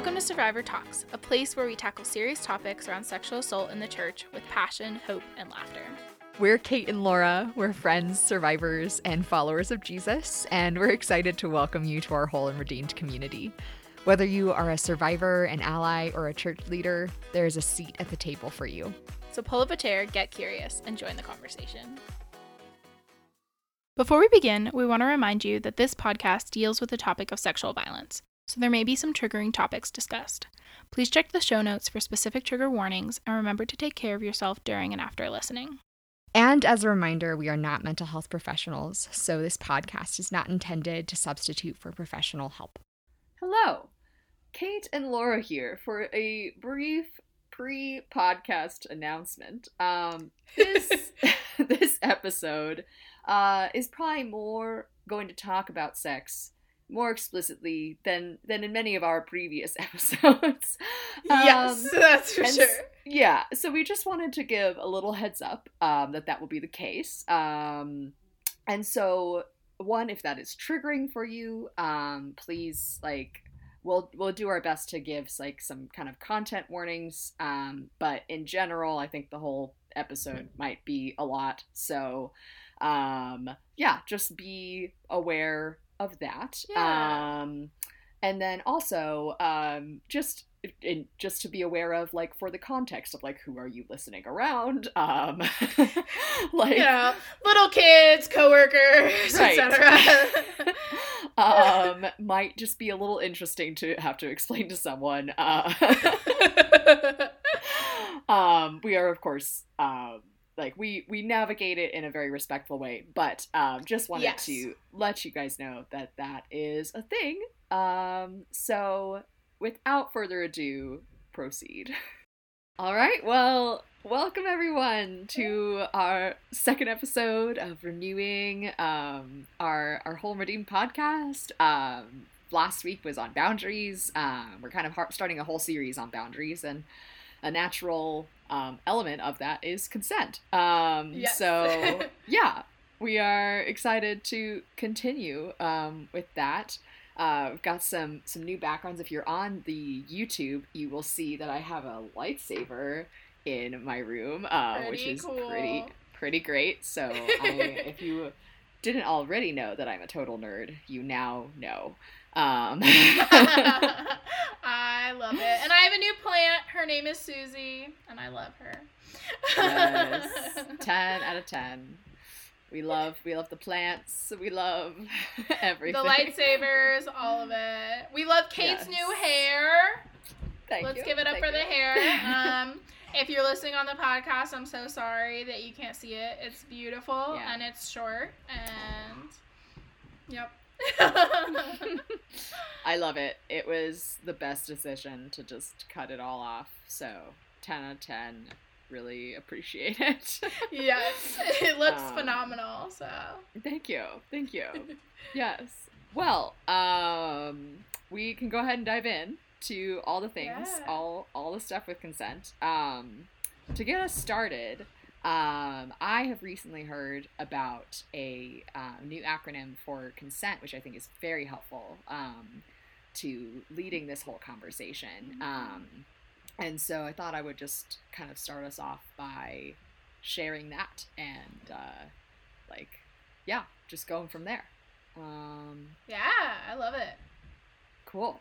Welcome to Survivor Talks, a place where we tackle serious topics around sexual assault in the church with passion, hope, and laughter. We're Kate and Laura. We're friends, survivors, and followers of Jesus, and we're excited to welcome you to our whole and redeemed community. Whether you are a survivor, an ally, or a church leader, there is a seat at the table for you. So pull up a chair, get curious, and join the conversation. Before we begin, we want to remind you that this podcast deals with the topic of sexual violence so there may be some triggering topics discussed. Please check the show notes for specific trigger warnings and remember to take care of yourself during and after listening. And as a reminder, we are not mental health professionals, so this podcast is not intended to substitute for professional help. Hello, Kate and Laura here for a brief pre-podcast announcement. Um, this this episode uh, is probably more going to talk about sex more explicitly than than in many of our previous episodes. yes, um, that's for sure. yeah, so we just wanted to give a little heads up um, that that will be the case. Um, and so, one, if that is triggering for you, um, please like we'll we'll do our best to give like some kind of content warnings. Um, but in general, I think the whole episode might be a lot. So, um, yeah, just be aware of that. Yeah. Um, and then also um, just in, just to be aware of like for the context of like who are you listening around um like little kids coworkers right. etc um might just be a little interesting to have to explain to someone uh um we are of course um like we we navigate it in a very respectful way but um just wanted yes. to let you guys know that that is a thing. Um so without further ado proceed. All right well welcome everyone to our second episode of renewing um our our whole redeem podcast. Um last week was on boundaries. Um we're kind of starting a whole series on boundaries and a natural um, element of that is consent. Um, yes. So, yeah, we are excited to continue um, with that. Uh, we've got some some new backgrounds. If you're on the YouTube, you will see that I have a lightsaber in my room, uh, which is cool. pretty pretty great. So, I, if you didn't already know that I'm a total nerd, you now know. Um. I love it. And I have a new plant. Her name is Susie, and I love her. yes. 10 out of 10. We love we love the plants. We love everything. The lightsabers, all of it. We love Kate's yes. new hair. Thank you. Let's you. give it up Thank for you. the hair. Um, if you're listening on the podcast, I'm so sorry that you can't see it. It's beautiful yeah. and it's short and yep. I love it. It was the best decision to just cut it all off. So, 10 out of 10. Really appreciate it. yes, it looks um, phenomenal. So, thank you. Thank you. yes. Well, um, we can go ahead and dive in to all the things, yeah. all all the stuff with consent. Um, to get us started, um, I have recently heard about a uh, new acronym for consent, which I think is very helpful um, to leading this whole conversation. Mm-hmm. Um, and so I thought I would just kind of start us off by sharing that and, uh, like, yeah, just going from there. Um, yeah, I love it. Cool.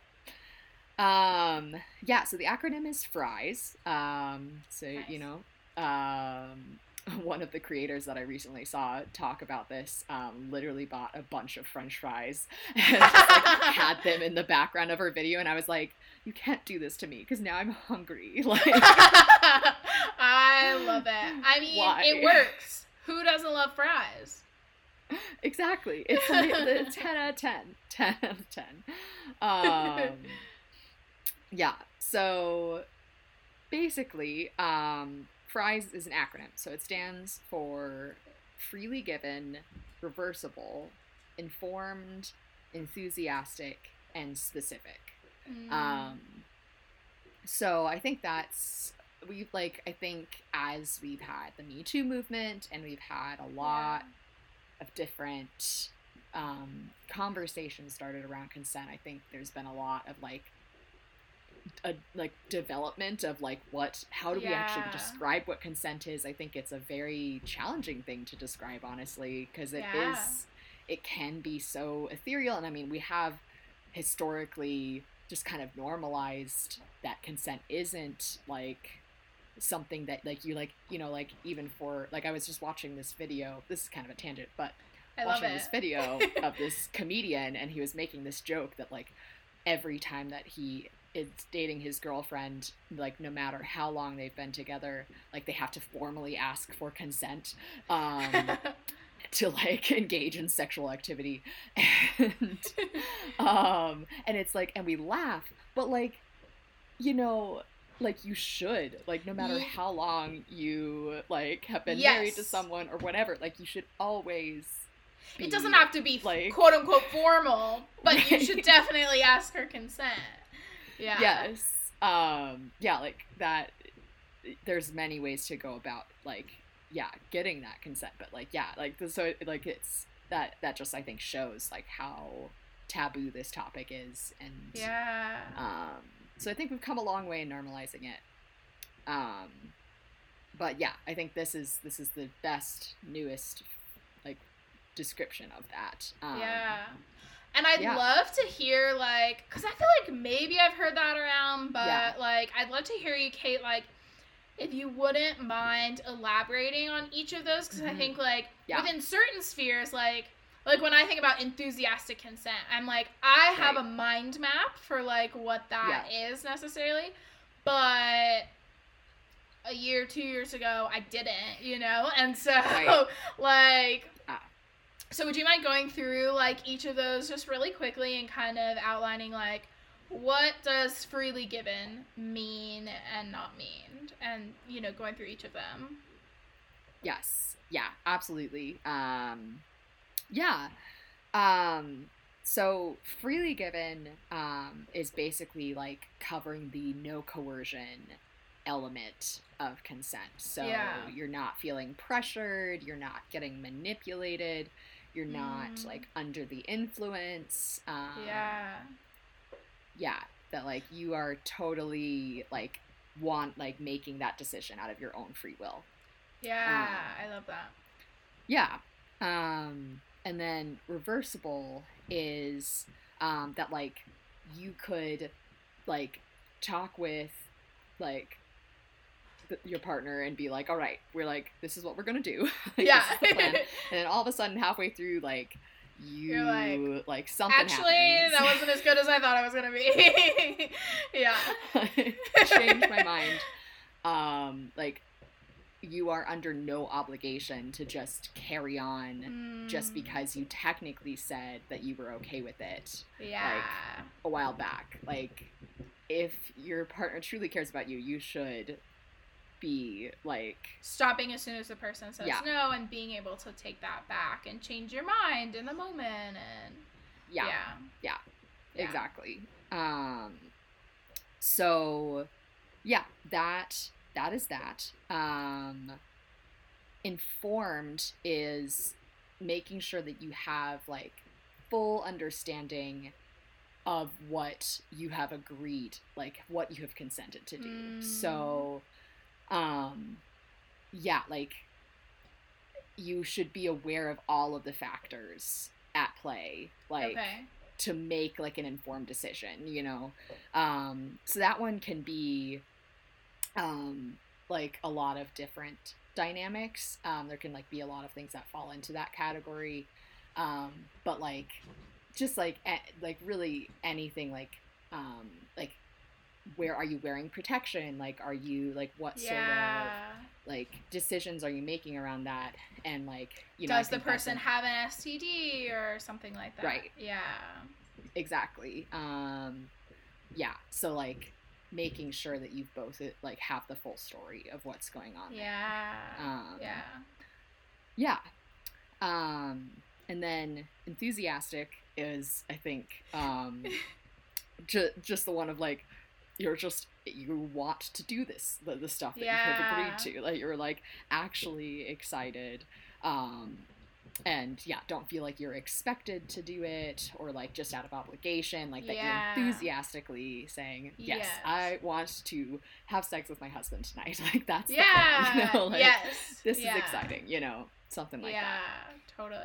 Um, yeah, so the acronym is FRIES. Um, so, nice. you know, um, one of the creators that I recently saw talk about this um, literally bought a bunch of French fries and just, like, had them in the background of her video, and I was like, "You can't do this to me because now I'm hungry." Like, I love it. I mean, Why? it works. Who doesn't love fries? Exactly. It's like the ten out of ten. Ten out of ten. Um, yeah. So basically, um, FRIES is an acronym, so it stands for freely given, reversible, informed, enthusiastic, and specific. Mm. Um, so I think that's we've like I think as we've had the Me Too movement and we've had a lot yeah. of different um, conversations started around consent. I think there's been a lot of like a like development of like what how do yeah. we actually describe what consent is i think it's a very challenging thing to describe honestly because it yeah. is it can be so ethereal and i mean we have historically just kind of normalized that consent isn't like something that like you like you know like even for like i was just watching this video this is kind of a tangent but I watching this video of this comedian and he was making this joke that like every time that he is dating his girlfriend like no matter how long they've been together like they have to formally ask for consent um to like engage in sexual activity and um and it's like and we laugh but like you know like you should like no matter how long you like have been yes. married to someone or whatever like you should always be, it doesn't have to be like quote unquote formal but you should definitely ask her consent yeah yes um yeah like that there's many ways to go about like yeah getting that consent but like yeah like so like it's that that just i think shows like how taboo this topic is and yeah um so I think we've come a long way in normalizing it. Um, but yeah, I think this is this is the best, newest, like description of that. Um, yeah. And I'd yeah. love to hear like, cause I feel like maybe I've heard that around, but yeah. like I'd love to hear you, Kate, like if you wouldn't mind elaborating on each of those, because mm-hmm. I think like yeah. within certain spheres, like like when I think about enthusiastic consent, I'm like, I have right. a mind map for like what that is necessarily, but a year, two years ago, I didn't, you know, and so right. like. So would you mind going through like each of those just really quickly and kind of outlining like what does freely given mean and not mean and you know going through each of them yes yeah absolutely um yeah. Um, so freely given um, is basically like covering the no coercion element of consent. So yeah. you're not feeling pressured, you're not getting manipulated, you're not mm. like under the influence. Um, yeah. Yeah, that like you are totally like want like making that decision out of your own free will. Yeah, um, I love that. Yeah. Um and then reversible is um, that like you could like talk with like your partner and be like, all right, we're like, this is what we're gonna do. like, yeah. and then all of a sudden, halfway through, like you like, like something actually happens. that wasn't as good as I thought it was gonna be. yeah. Changed my mind. Um, like you are under no obligation to just carry on mm. just because you technically said that you were okay with it. Yeah. Like a while back. Like if your partner truly cares about you, you should be like stopping as soon as the person says yeah. no and being able to take that back and change your mind in the moment and yeah. Yeah. Yeah. yeah. Exactly. Um so yeah, that that is that. Um, informed is making sure that you have like full understanding of what you have agreed, like what you have consented to do. Mm. So, um, yeah, like you should be aware of all of the factors at play, like okay. to make like an informed decision, you know. Um, so that one can be um, like a lot of different dynamics. Um, there can like be a lot of things that fall into that category, um, but like just like a- like really anything like um, where are you wearing protection? Like are you like what yeah. sort of like decisions are you making around that? And like you know, does the person have an STD or something like that? Right. Yeah. Exactly. Um, yeah. So like making sure that you've both like have the full story of what's going on. Yeah. Um, yeah. Yeah. Um, and then enthusiastic is, I think, um, ju- just the one of like you're just you want to do this the, the stuff that yeah. you have agreed to like you're like actually excited um and yeah, don't feel like you're expected to do it or like just out of obligation, like that yeah. you're enthusiastically saying, yes, yes, I want to have sex with my husband tonight. Like that's yeah, the plan, you know, like, yes, this yeah. is exciting, you know, something like that. Yeah, totally.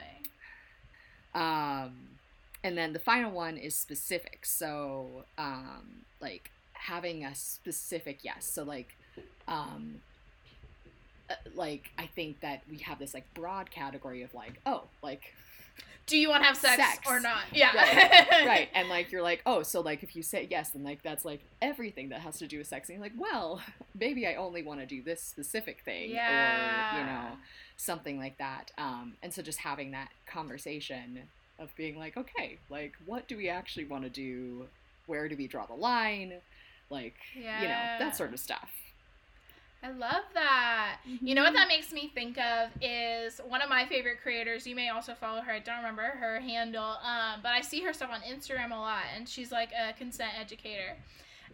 Um, and then the final one is specific. So, um, like having a specific yes. So like, um, uh, like I think that we have this like broad category of like oh like do you want to have sex, sex, or not? Yeah. Right. right. And like you're like, oh, so like if you say yes, then like that's like everything that has to do with sex. And you're like, well, maybe I only want to do this specific thing. Yeah. Or, you know, something like that. Um, and so just having that conversation of being like, okay, like what do we actually want to do? Where do we draw the line? Like, yeah. you know, that sort of stuff. I love that. Mm-hmm. You know what mm-hmm. that makes me think of is one of my favorite creators. You may also follow her. I don't remember her handle, um, but I see her stuff on Instagram a lot, and she's like a consent educator.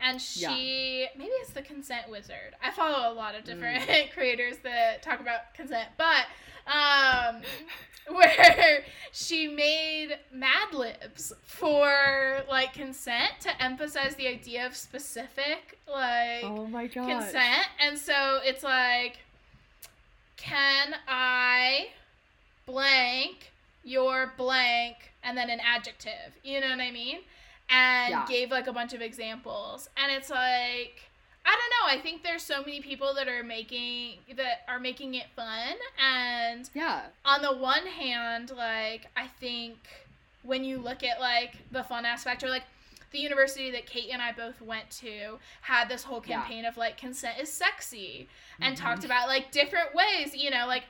And she, yeah. maybe it's the consent wizard. I follow a lot of different mm. creators that talk about consent, but um, where she made Mad Libs for like consent to emphasize the idea of specific like oh my god consent, and so it's like, can I blank your blank and then an adjective? You know what I mean? And yeah. gave like a bunch of examples, and it's like I don't know. I think there's so many people that are making that are making it fun and yeah. On the one hand, like I think when you look at like the fun aspect or like the university that Kate and I both went to had this whole campaign yeah. of like consent is sexy and mm-hmm. talked about like different ways, you know, like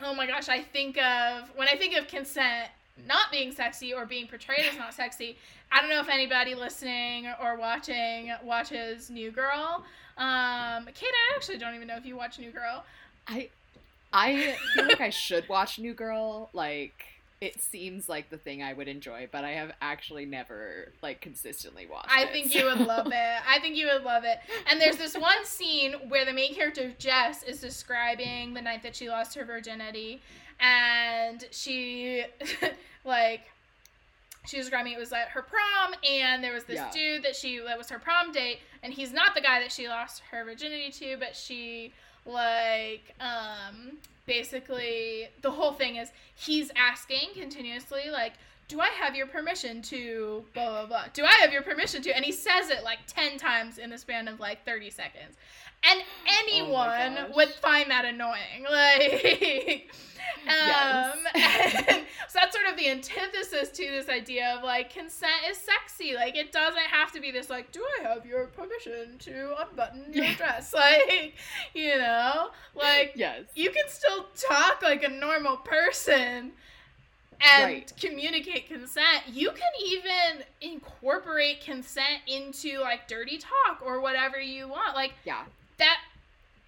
oh my gosh, I think of when I think of consent not being sexy or being portrayed as not sexy. I don't know if anybody listening or watching watches New Girl. Um, Kate, I actually don't even know if you watch New Girl. I I feel like I should watch New Girl. Like it seems like the thing I would enjoy, but I have actually never like consistently watched I it, think so. you would love it. I think you would love it. And there's this one scene where the main character Jess is describing the night that she lost her virginity and she like she was describing it was at her prom and there was this yeah. dude that she that was her prom date and he's not the guy that she lost her virginity to but she like um basically the whole thing is he's asking continuously like do I have your permission to blah blah blah? Do I have your permission to? And he says it like ten times in the span of like thirty seconds, and oh anyone oh would find that annoying. Like, um, yes. so that's sort of the antithesis to this idea of like consent is sexy. Like it doesn't have to be this like, do I have your permission to unbutton your yeah. dress? Like, you know, like yes, you can still talk like a normal person and right. communicate consent. You can even incorporate consent into like dirty talk or whatever you want. Like yeah, that.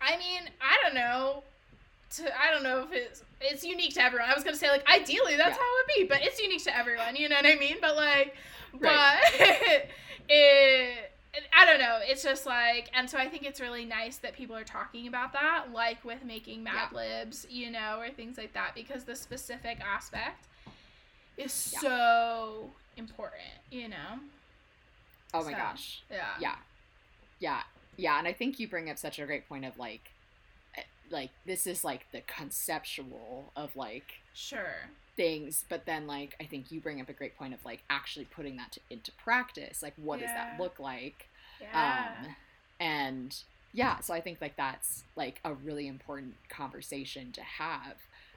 I mean, I don't know. To, I don't know if it's it's unique to everyone. I was gonna say like ideally that's yeah. how it would be, but it's unique to everyone. You know what I mean? But like, right. but it. I don't know. It's just like, and so I think it's really nice that people are talking about that, like with making Mad yeah. Libs, you know, or things like that, because the specific aspect is yeah. so important, you know? Oh my so, gosh. Yeah. Yeah. Yeah. Yeah. And I think you bring up such a great point of like, eh, like, this is like the conceptual of like, sure. Things, but then like I think you bring up a great point of like actually putting that to, into practice. Like, what yeah. does that look like? Yeah. Um, and yeah, so I think like that's like a really important conversation to have.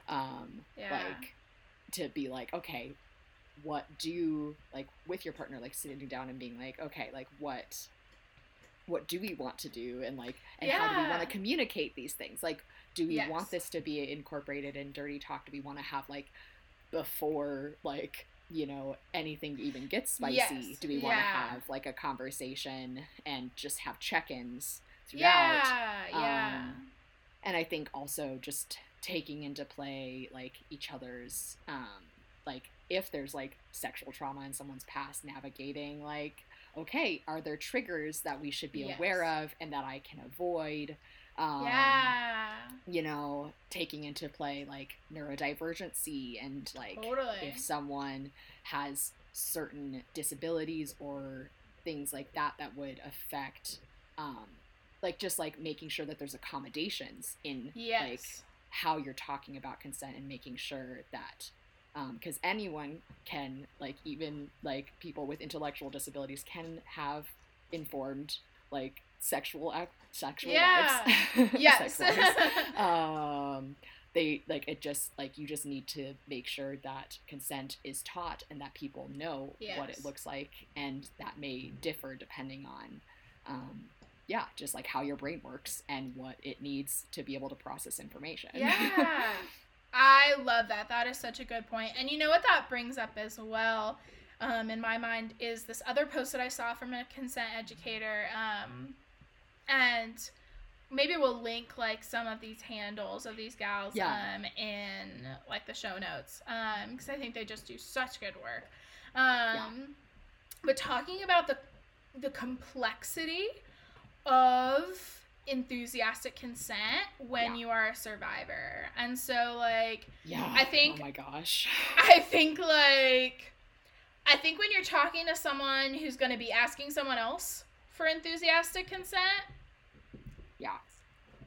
Um, yeah. like to be like, okay, what do you like with your partner, like sitting down and being like, okay, like what what do we want to do and like and yeah. how do we want to communicate these things like do we yes. want this to be incorporated in dirty talk do we want to have like before like you know anything even gets spicy yes. do we want to yeah. have like a conversation and just have check-ins throughout yeah yeah um, and i think also just taking into play like each other's um like if there's like sexual trauma in someone's past navigating like okay are there triggers that we should be yes. aware of and that i can avoid Um, yeah. You know, taking into play like neurodivergency and like totally. if someone has certain disabilities or things like that that would affect um like just like making sure that there's accommodations in yes. like how you're talking about consent and making sure that because um, anyone can like even like people with intellectual disabilities can have informed like sexual act sexual yeah. lives yes um they like it just like you just need to make sure that consent is taught and that people know yes. what it looks like and that may differ depending on um yeah just like how your brain works and what it needs to be able to process information yeah I love that. That is such a good point. And you know what that brings up as well, um, in my mind, is this other post that I saw from a consent educator. Um, and maybe we'll link like some of these handles of these gals yeah. um, in like the show notes because um, I think they just do such good work. Um, yeah. But talking about the the complexity of enthusiastic consent when yeah. you are a survivor. And so like yeah. I think Oh my gosh. I think like I think when you're talking to someone who's going to be asking someone else for enthusiastic consent, yeah.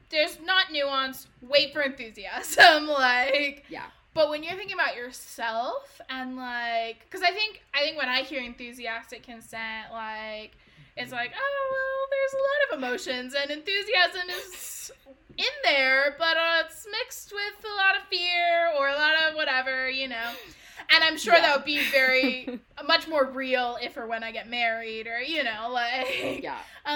There's not nuance. Wait for enthusiasm like Yeah. But when you're thinking about yourself and like cuz I think I think when I hear enthusiastic consent like it's mm-hmm. like, oh well, there's a emotions and enthusiasm is in there, but uh, it's mixed with a lot of fear or a lot of whatever, you know. And I'm sure yeah. that would be very much more real if or when I get married or you know like yeah. Um,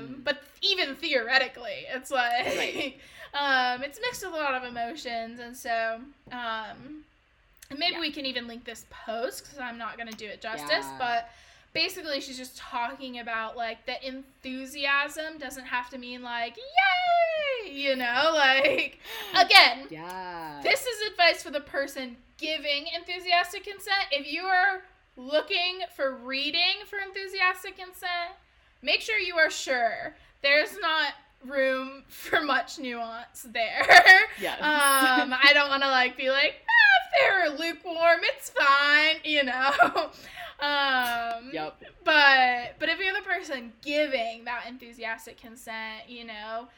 mm. but even theoretically, it's like right. um, it's mixed with a lot of emotions, and so um, maybe yeah. we can even link this post because I'm not gonna do it justice, yeah. but basically she's just talking about like the enthusiasm doesn't have to mean like yay! You know like again yeah. this is advice for the person giving enthusiastic consent. If you are looking for reading for enthusiastic consent make sure you are sure there's not room for much nuance there yes. um i don't want to like be like ah, if they're lukewarm it's fine you know um, yep. But but if you're the person giving that enthusiastic consent, you know,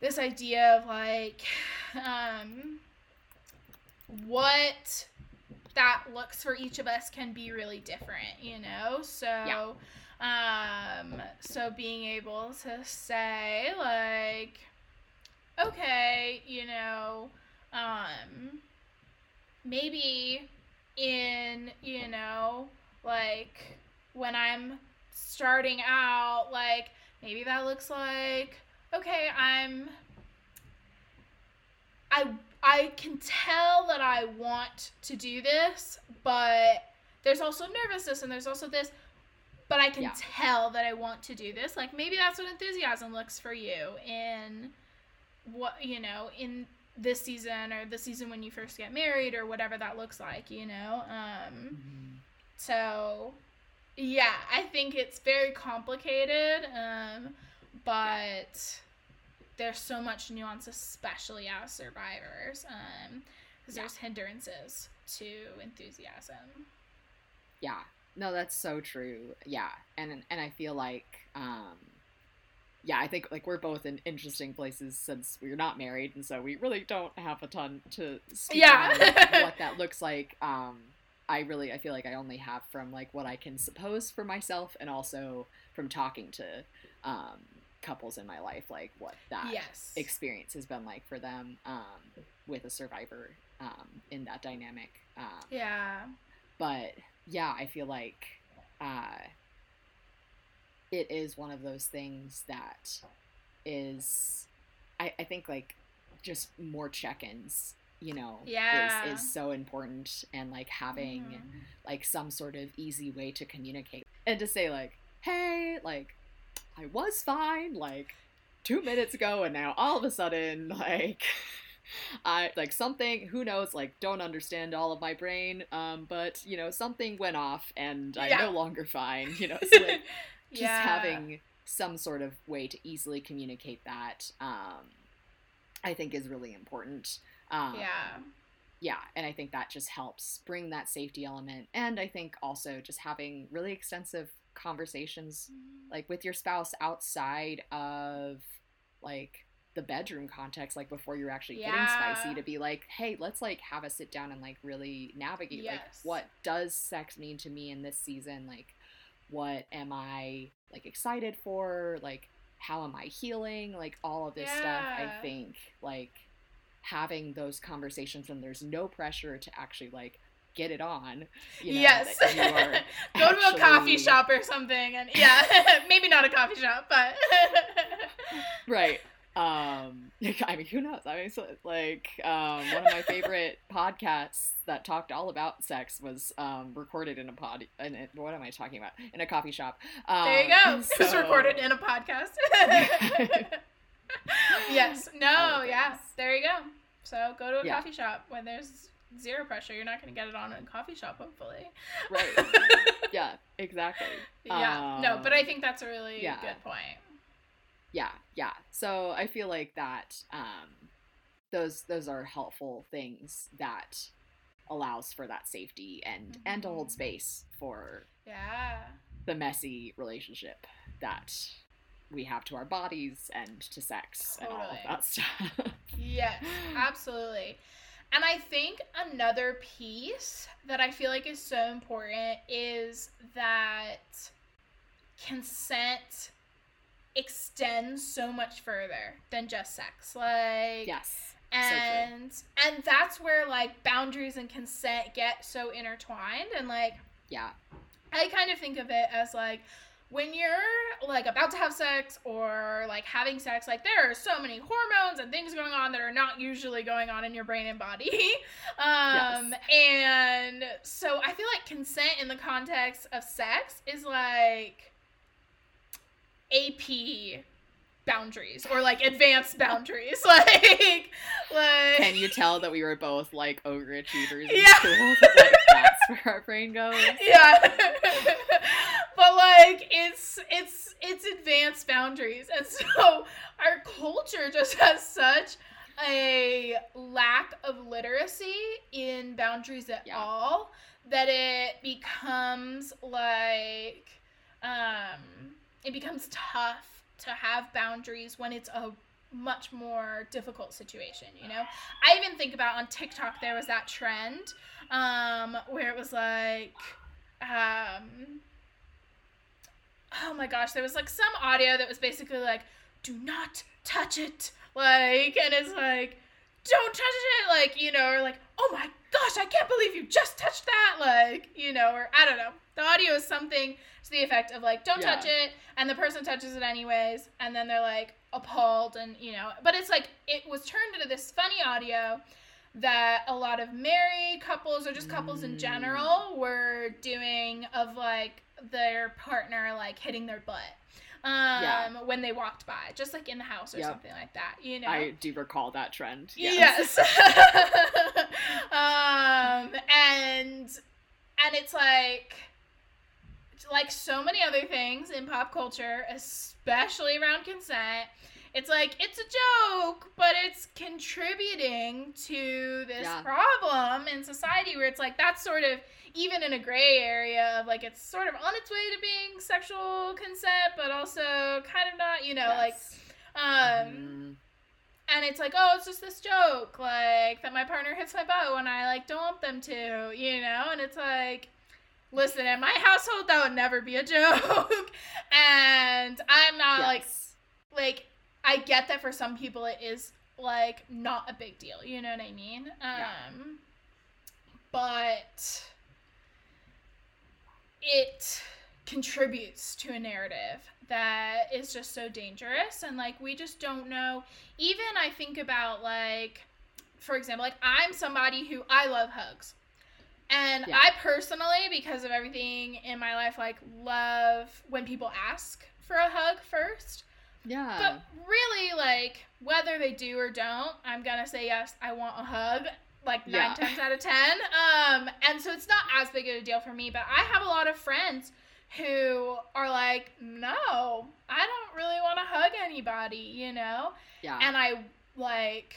this idea of like, um, what that looks for each of us can be really different, you know. So. Yeah. Um, so being able to say like, okay, you know, um, maybe in you know like when I'm starting out, like maybe that looks like okay, I'm I I can tell that I want to do this, but there's also nervousness and there's also this but I can yeah. tell that I want to do this. Like maybe that's what enthusiasm looks for you in what you know, in this season or the season when you first get married or whatever that looks like, you know. Um mm-hmm. So, yeah, I think it's very complicated, um, but there's so much nuance, especially as survivors, because um, yeah. there's hindrances to enthusiasm. Yeah, no, that's so true. Yeah, and and I feel like, um, yeah, I think like we're both in interesting places since we're not married, and so we really don't have a ton to speak yeah. on what that looks like. Um, I really I feel like I only have from like what I can suppose for myself and also from talking to um, couples in my life like what that yes. experience has been like for them um, with a survivor um, in that dynamic. Um, yeah. But yeah, I feel like uh, it is one of those things that is I, I think like just more check-ins you know yeah. is, is so important and like having mm-hmm. like some sort of easy way to communicate and to say like hey like i was fine like two minutes ago and now all of a sudden like I like something who knows like don't understand all of my brain um but you know something went off and I'm yeah. no longer fine you know so like just yeah. having some sort of way to easily communicate that um, i think is really important um, yeah yeah and i think that just helps bring that safety element and i think also just having really extensive conversations mm-hmm. like with your spouse outside of like the bedroom context like before you're actually yeah. getting spicy to be like hey let's like have a sit down and like really navigate yes. like what does sex mean to me in this season like what am i like excited for like how am i healing like all of this yeah. stuff i think like having those conversations and there's no pressure to actually like get it on. You know, yes. Go actually... to a coffee shop or something, and yeah, maybe not a coffee shop, but right. Um, I mean, who knows? I mean, so, like, um, one of my favorite podcasts that talked all about sex was um, recorded in a pod. In a, what am I talking about? In a coffee shop. Um, there you go. So... It was recorded in a podcast. yes. No. Yeah. There you go. So go to a yeah. coffee shop when there's zero pressure. You're not going to get it on in a coffee shop, hopefully. Right. yeah. Exactly. Yeah. no, but I think that's a really yeah. good point yeah yeah so i feel like that um those those are helpful things that allows for that safety and mm-hmm. and to hold mm-hmm. space for yeah the messy relationship that we have to our bodies and to sex totally. and all of that stuff yes absolutely and I think another piece that I feel like is so important is that consent extends so much further than just sex. Like yes. And so and that's where like boundaries and consent get so intertwined and like yeah. I kind of think of it as like when you're like about to have sex or like having sex like there are so many hormones and things going on that are not usually going on in your brain and body um yes. and so i feel like consent in the context of sex is like AP boundaries or like advanced boundaries. Like like can you tell that we were both like overachievers in yeah. school? Like that's where our brain goes. Yeah. But like it's it's it's advanced boundaries. And so our culture just has such a lack of literacy in boundaries at yeah. all that it becomes like um it becomes tough to have boundaries when it's a much more difficult situation, you know? I even think about on TikTok there was that trend um, where it was like um, oh my gosh, there was like some audio that was basically like do not touch it like and it's like don't touch it like you know or like oh my gosh i can't believe you just touched that like you know or i don't know the audio is something to the effect of like don't yeah. touch it and the person touches it anyways and then they're like appalled and you know but it's like it was turned into this funny audio that a lot of married couples or just couples mm. in general were doing of like their partner like hitting their butt um, yeah. when they walked by, just like in the house or yep. something like that. You know, I do recall that trend. Yes. yes. um, and and it's like like so many other things in pop culture, especially around consent, it's like it's a joke, but it's contributing to this yeah. problem in society where it's like that's sort of even in a gray area of like it's sort of on its way to being sexual consent, but also kind of not, you know, yes. like um mm-hmm. and it's like, oh, it's just this joke, like that my partner hits my butt when I like don't want them to, you know, and it's like Listen, in my household, that would never be a joke. and I'm not yes. like, like, I get that for some people it is like not a big deal. You know what I mean? Um, yeah. but it contributes to a narrative that is just so dangerous and like we just don't know even i think about like for example like i'm somebody who i love hugs and yeah. I personally, because of everything in my life, like love when people ask for a hug first. Yeah. But really, like, whether they do or don't, I'm gonna say yes, I want a hug, like nine yeah. times out of ten. Um, and so it's not as big of a deal for me, but I have a lot of friends who are like, no, I don't really want to hug anybody, you know? Yeah. And I like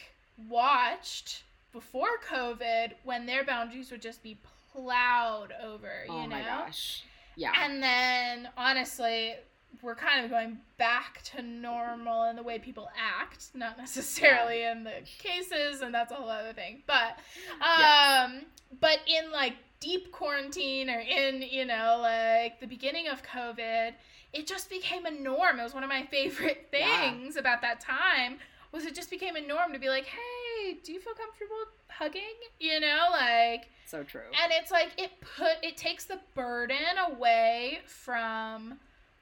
watched before COVID when their boundaries would just be plowed over, you oh know? Oh my gosh. Yeah. And then honestly, we're kind of going back to normal in the way people act, not necessarily yeah. in the cases, and that's a whole other thing. But um yes. but in like deep quarantine or in, you know, like the beginning of COVID, it just became a norm. It was one of my favorite things yeah. about that time was it just became a norm to be like, "Hey, do you feel comfortable hugging?" You know, like so true. And it's like it put it takes the burden away from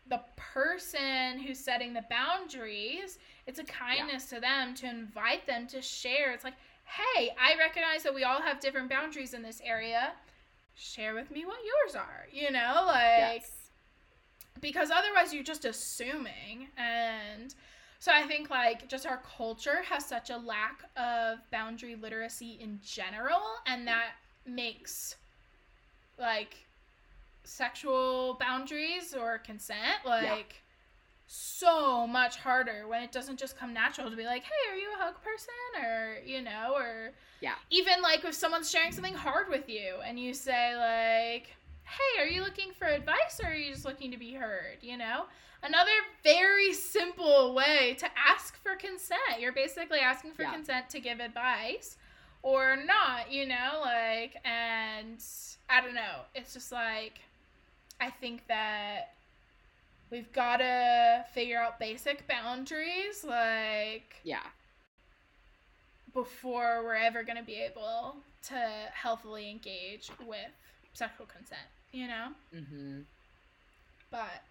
the person who's setting the boundaries. It's a kindness yeah. to them to invite them to share. It's like, "Hey, I recognize that we all have different boundaries in this area. Share with me what yours are." You know, like yes. because otherwise you're just assuming and so I think like just our culture has such a lack of boundary literacy in general and that makes like sexual boundaries or consent like yeah. so much harder when it doesn't just come natural to be like, "Hey, are you a hug person?" or, you know, or yeah. Even like if someone's sharing something hard with you and you say like, "Hey, are you looking for advice or are you just looking to be heard?" you know? Another very simple way to ask for consent. You're basically asking for yeah. consent to give advice or not, you know, like and I don't know. It's just like I think that we've got to figure out basic boundaries like yeah before we're ever going to be able to healthily engage with sexual consent, you know? Mhm. But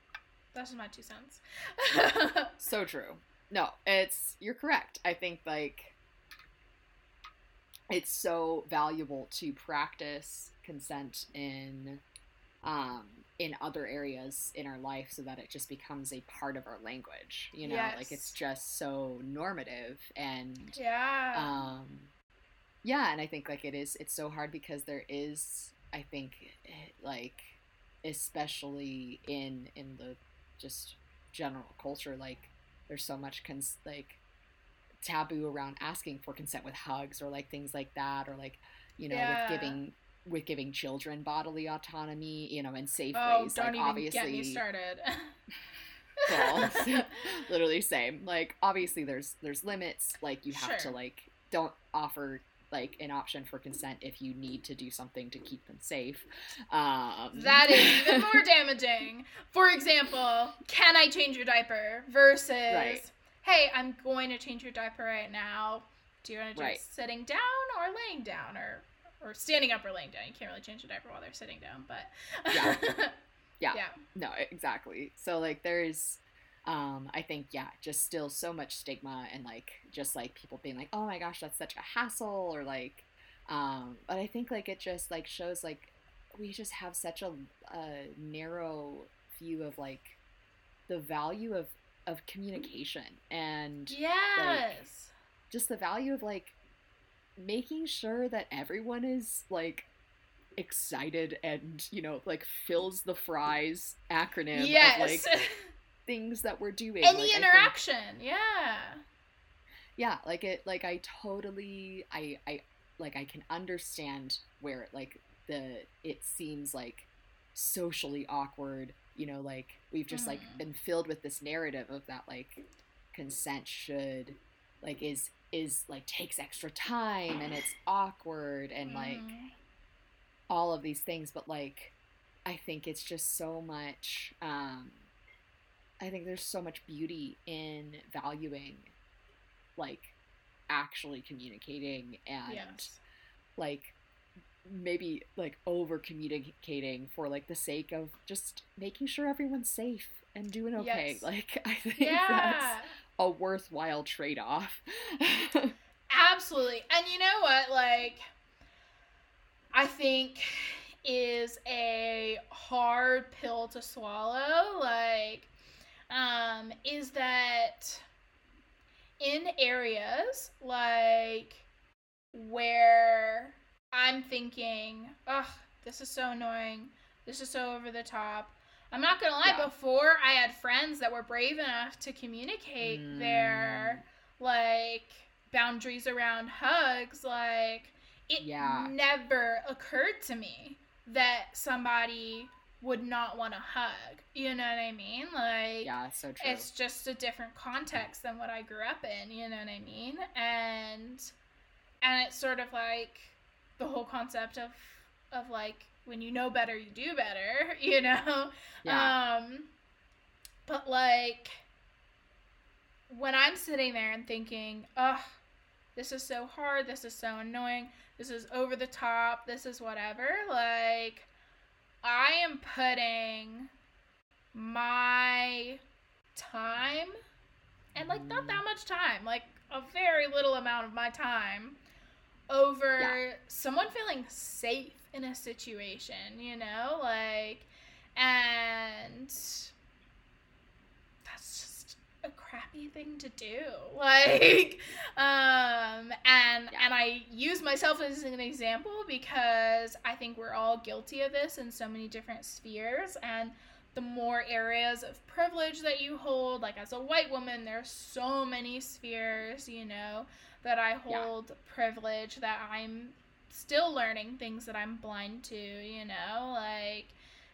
that's just my two cents. so true. No, it's you're correct. I think like it's so valuable to practice consent in um in other areas in our life so that it just becomes a part of our language you know yes. like it's just so normative and yeah um yeah and i think like it is it's so hard because there is i think like especially in in the just general culture like there's so much cons- like taboo around asking for consent with hugs or like things like that or like you know yeah. with giving with giving children bodily autonomy you know and safe oh, ways don't like even obviously get me started literally same like obviously there's there's limits like you have sure. to like don't offer like an option for consent if you need to do something to keep them safe. Um, that is even more damaging. For example, can I change your diaper versus, right. hey, I'm going to change your diaper right now. Do you want to just right. sitting down or laying down or or standing up or laying down? You can't really change a diaper while they're sitting down, but yeah. yeah, yeah, no, exactly. So like there's um, I think yeah, just still so much stigma and like just like people being like, oh my gosh, that's such a hassle or like, um, but I think like it just like shows like we just have such a, a narrow view of like the value of of communication and yes, like, just the value of like making sure that everyone is like excited and you know like fills the fries acronym yes. of like things that we're doing. Any like, interaction, think, yeah. Yeah, like it like I totally I I like I can understand where like the it seems like socially awkward, you know, like we've just mm. like been filled with this narrative of that like consent should like is is like takes extra time and it's awkward and like mm. all of these things but like I think it's just so much um I think there's so much beauty in valuing like actually communicating and yes. like maybe like over communicating for like the sake of just making sure everyone's safe and doing okay. Yes. Like I think yeah. that's a worthwhile trade-off. Absolutely. And you know what like I think is a hard pill to swallow like um, is that in areas like where I'm thinking, ugh, this is so annoying, this is so over the top, I'm not gonna lie, yeah. before I had friends that were brave enough to communicate mm. their like boundaries around hugs, like it yeah. never occurred to me that somebody would not want to hug. You know what I mean? Like Yeah, so true. It's just a different context than what I grew up in, you know what I mean? And and it's sort of like the whole concept of of like when you know better you do better, you know? Yeah. Um but like when I'm sitting there and thinking, "Ugh, this is so hard, this is so annoying, this is over the top, this is whatever." Like I am putting my time and like not that much time, like a very little amount of my time over yeah. someone feeling safe in a situation, you know? Like and that's just a crappy thing to do like um and yeah. and i use myself as an example because i think we're all guilty of this in so many different spheres and the more areas of privilege that you hold like as a white woman there's so many spheres you know that i hold yeah. privilege that i'm still learning things that i'm blind to you know like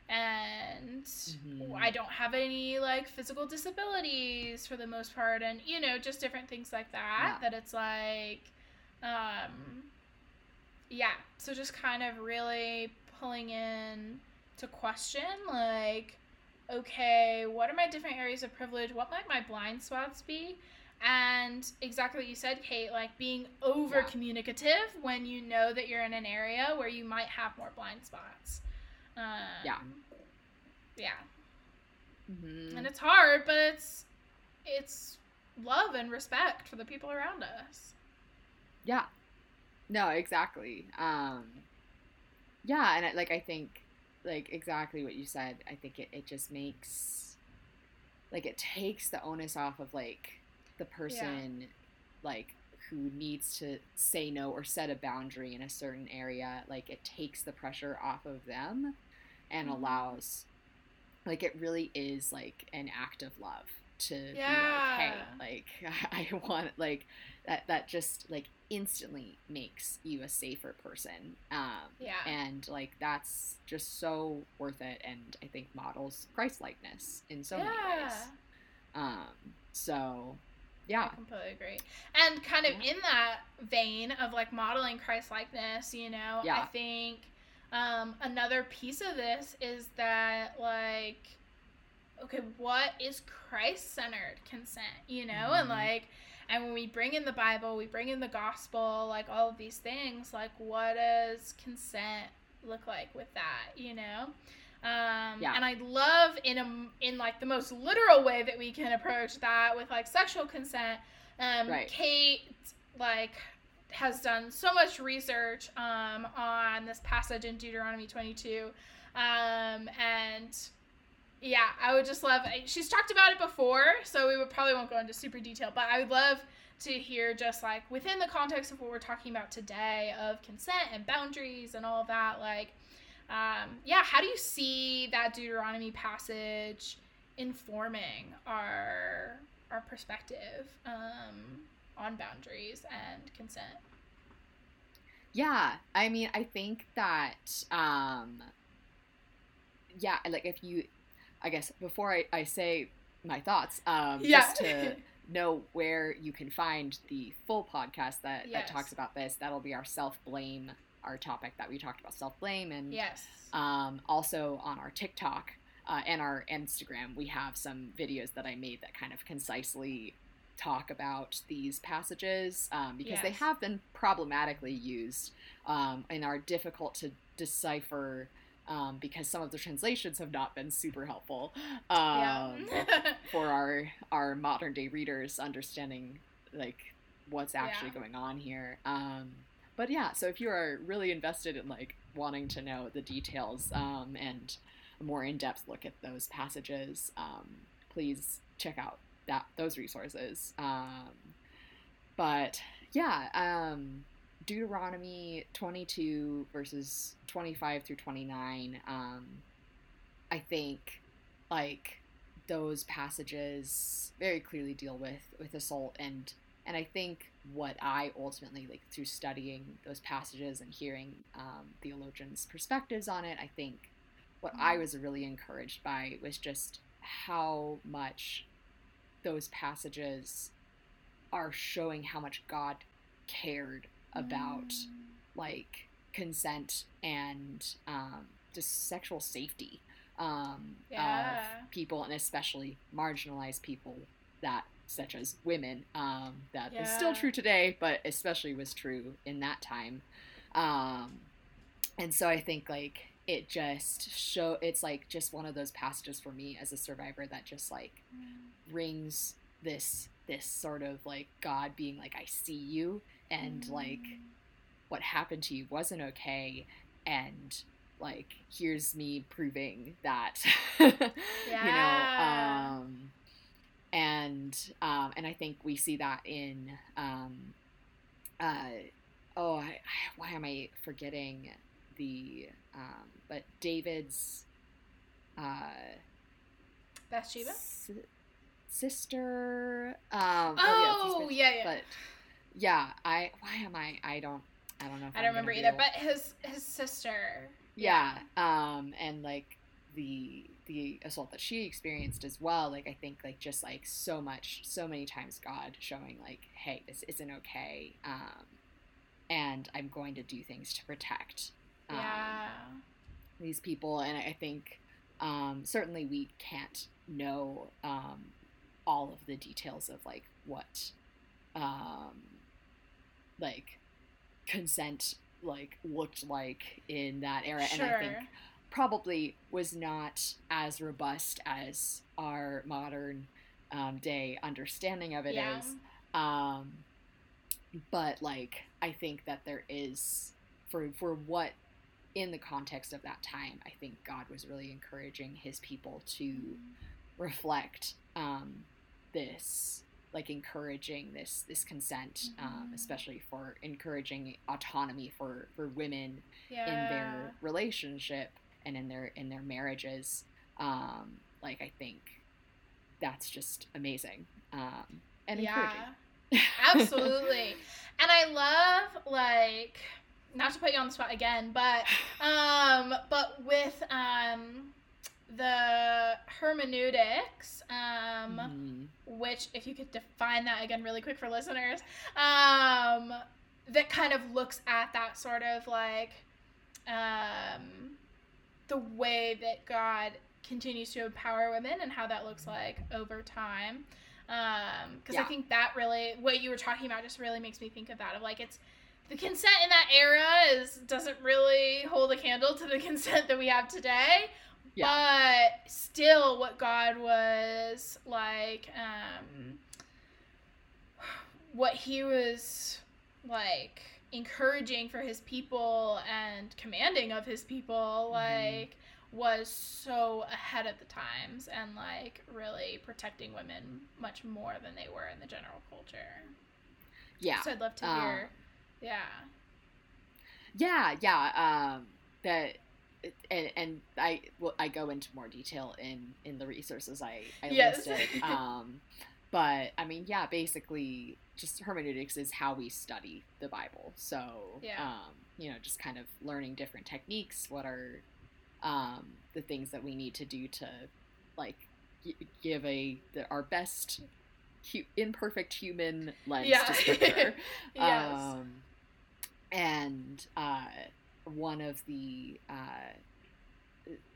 and mm-hmm. I don't have any like physical disabilities for the most part and you know just different things like that yeah. that it's like um yeah so just kind of really pulling in to question like okay what are my different areas of privilege what might my blind spots be and exactly what you said kate like being over communicative yeah. when you know that you're in an area where you might have more blind spots um, yeah. Yeah. Mm-hmm. And it's hard, but it's it's love and respect for the people around us. Yeah. No, exactly. Um yeah, and I, like I think like exactly what you said. I think it, it just makes like it takes the onus off of like the person yeah. like who needs to say no or set a boundary in a certain area, like it takes the pressure off of them and mm-hmm. allows like it really is like an act of love to yeah. be like, hey, like I want like that that just like instantly makes you a safer person. Um yeah. and like that's just so worth it and I think models Christ likeness in so yeah. many ways. Um so yeah. I completely agree. And kind of yeah. in that vein of like modeling Christ likeness, you know, yeah. I think um, another piece of this is that like okay, what is Christ centered consent, you know? Mm-hmm. And like and when we bring in the Bible, we bring in the gospel, like all of these things, like what does consent look like with that, you know? Um, yeah. And I'd love in a in like the most literal way that we can approach that with like sexual consent. Um, right. Kate like has done so much research um, on this passage in Deuteronomy 22, um, and yeah, I would just love. She's talked about it before, so we would probably won't go into super detail, but I would love to hear just like within the context of what we're talking about today of consent and boundaries and all that, like um, yeah, how do you see that Deuteronomy passage informing our our perspective um, on boundaries and consent? Yeah, I mean, I think that um, yeah, like if you, I guess before I, I say my thoughts, um, yeah. just to know where you can find the full podcast that, yes. that talks about this, that'll be our self blame our topic that we talked about self blame and yes um, also on our tiktok uh, and our instagram we have some videos that i made that kind of concisely talk about these passages um, because yes. they have been problematically used um, and are difficult to decipher um, because some of the translations have not been super helpful yeah. Um, for our our modern day readers understanding like what's actually yeah. going on here. Um, but yeah, so if you are really invested in like wanting to know the details um, and a more in-depth look at those passages, um, please check out that those resources. Um, but yeah, um, Deuteronomy 22 verses 25 through 29. Um, I think like those passages very clearly deal with with assault and and I think what I ultimately like through studying those passages and hearing um, theologians' perspectives on it, I think what I mm-hmm. was really encouraged by was just how much those passages are showing how much God cared about mm. like consent and um, just sexual safety um, yeah. of people and especially marginalized people that such as women um, that yeah. is still true today but especially was true in that time um, and so i think like it just show it's like just one of those passages for me as a survivor that just like mm. rings this this sort of like god being like i see you and mm. like what happened to you wasn't okay and like here's me proving that yeah. you know um and um and i think we see that in um uh oh I, why am i forgetting the um but david's uh bathsheba? s- sister um oh, oh yeah, yeah, yeah. But yeah i why am i i don't i don't know i don't remember either but his his sister. Yeah. Um, and like the the assault that she experienced as well, like I think like just like so much, so many times God showing like, hey, this isn't okay. Um, and I'm going to do things to protect um, yeah. these people. And I think um, certainly we can't know um, all of the details of like what um, like consent like looked like in that era sure. and i think probably was not as robust as our modern um, day understanding of it yeah. is. Um, but like i think that there is for for what in the context of that time i think god was really encouraging his people to mm. reflect um, this like encouraging this this consent, um, mm-hmm. um, especially for encouraging autonomy for for women yeah. in their relationship and in their in their marriages. Um, like I think that's just amazing um, and encouraging. Absolutely. and I love like not to put you on the spot again, but um, but with um the hermeneutics, um, mm. which, if you could define that again really quick for listeners, um, that kind of looks at that sort of like um, the way that God continues to empower women and how that looks like over time. Because um, yeah. I think that really, what you were talking about, just really makes me think of that of like it's the consent in that era is doesn't really hold a candle to the consent that we have today yeah. But still, what God was like, um, what He was like encouraging for His people and commanding of His people, mm-hmm. like. Mm-hmm. Was so ahead of the times and like really protecting women much more than they were in the general culture. Yeah. So I'd love to uh, hear. yeah. Yeah, yeah. Um, that and, and I well, I go into more detail in in the resources I, I yes. listed. Um, but I mean, yeah, basically, just hermeneutics is how we study the Bible. So, yeah. um, you know, just kind of learning different techniques. What are um, the things that we need to do to like g- give a the, our best hu- imperfect human lens yeah. to scripture. yes. Um, and uh, one of the uh,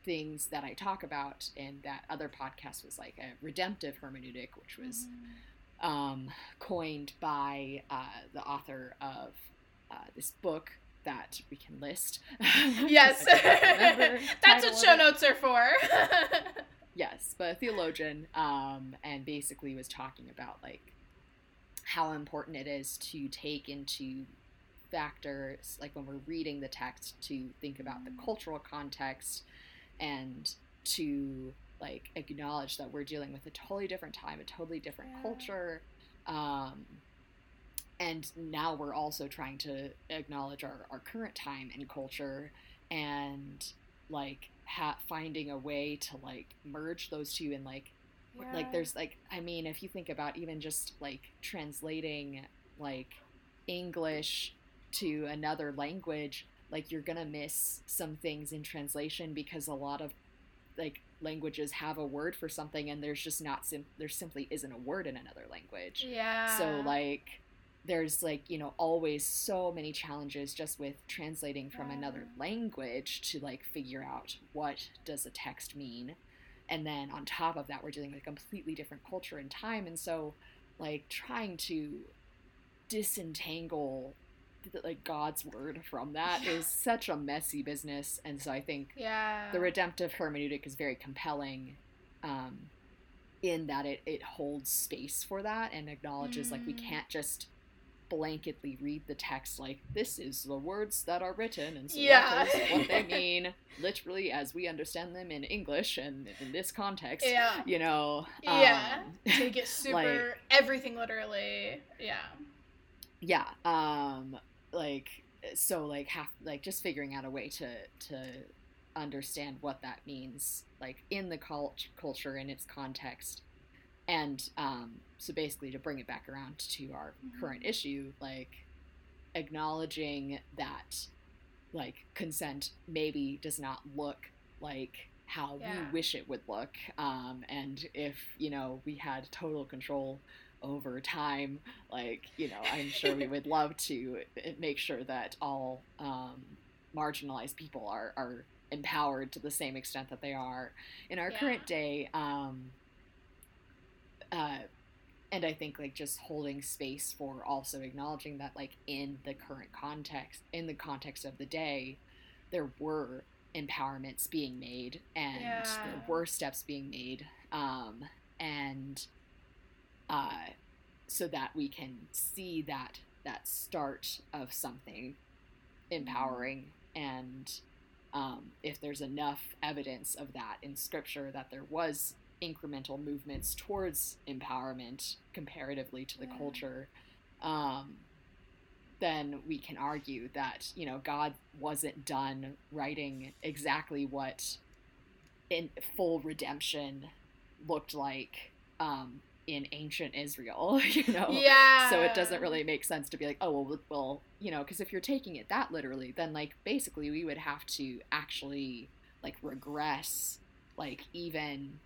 things that I talk about in that other podcast was like a redemptive hermeneutic, which was um, coined by uh, the author of uh, this book that we can list. Yes, that's what show notes are for. yes, but a theologian, um, and basically was talking about like how important it is to take into factors, like when we're reading the text, to think about the cultural context and to like acknowledge that we're dealing with a totally different time, a totally different yeah. culture. Um, and now we're also trying to acknowledge our, our current time and culture and like ha- finding a way to like merge those two and like yeah. like there's like I mean if you think about even just like translating like English to another language like you're gonna miss some things in translation because a lot of like languages have a word for something and there's just not sim- there simply isn't a word in another language. Yeah. so like there's like you know always so many challenges just with translating from yeah. another language to like figure out what does a text mean. And then on top of that we're dealing with a completely different culture and time. And so like trying to disentangle like God's word from that is such a messy business, and so I think yeah. the redemptive hermeneutic is very compelling, um, in that it it holds space for that and acknowledges mm. like we mm. can't just blanketly read the text like this is the words that are written and so yeah. that is what they mean literally as we understand them in English and in this context. Yeah. You know. Yeah. Um, Take it super like, everything literally. Yeah. Yeah. Um like so like half like just figuring out a way to to understand what that means like in the cult- culture in its context and um, so basically to bring it back around to our mm-hmm. current issue like acknowledging that like consent maybe does not look like how yeah. we wish it would look um, and if you know we had total control over time. Like, you know, I'm sure we would love to make sure that all um, marginalized people are, are empowered to the same extent that they are in our yeah. current day. Um, uh, and I think like just holding space for also acknowledging that like in the current context, in the context of the day, there were empowerments being made and yeah. there were steps being made. Um, and uh, so that we can see that that start of something empowering and um, if there's enough evidence of that in scripture that there was incremental movements towards empowerment comparatively to the yeah. culture um, then we can argue that you know god wasn't done writing exactly what in full redemption looked like um, in ancient Israel, you know? Yeah. So it doesn't really make sense to be like, oh, well, well you know, because if you're taking it that literally, then like basically we would have to actually like regress, like even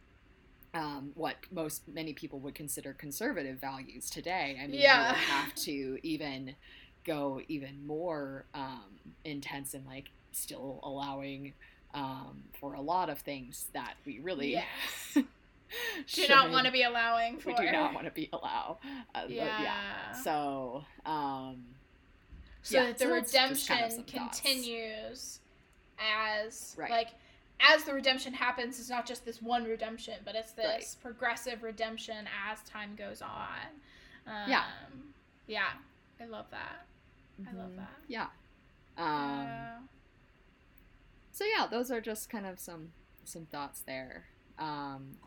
um, what most many people would consider conservative values today. I mean, yeah. we would have to even go even more um, intense and like still allowing um, for a lot of things that we really yes. do not want to be allowing for. We do not want to be allow. Uh, yeah. yeah. So, um, so yeah, the so redemption kind of continues as right. like as the redemption happens. It's not just this one redemption, but it's this right. progressive redemption as time goes on. Um, yeah. Yeah. I love that. Mm-hmm. I love mm-hmm. that. Yeah. Um, So yeah, those are just kind of some some thoughts there. Um,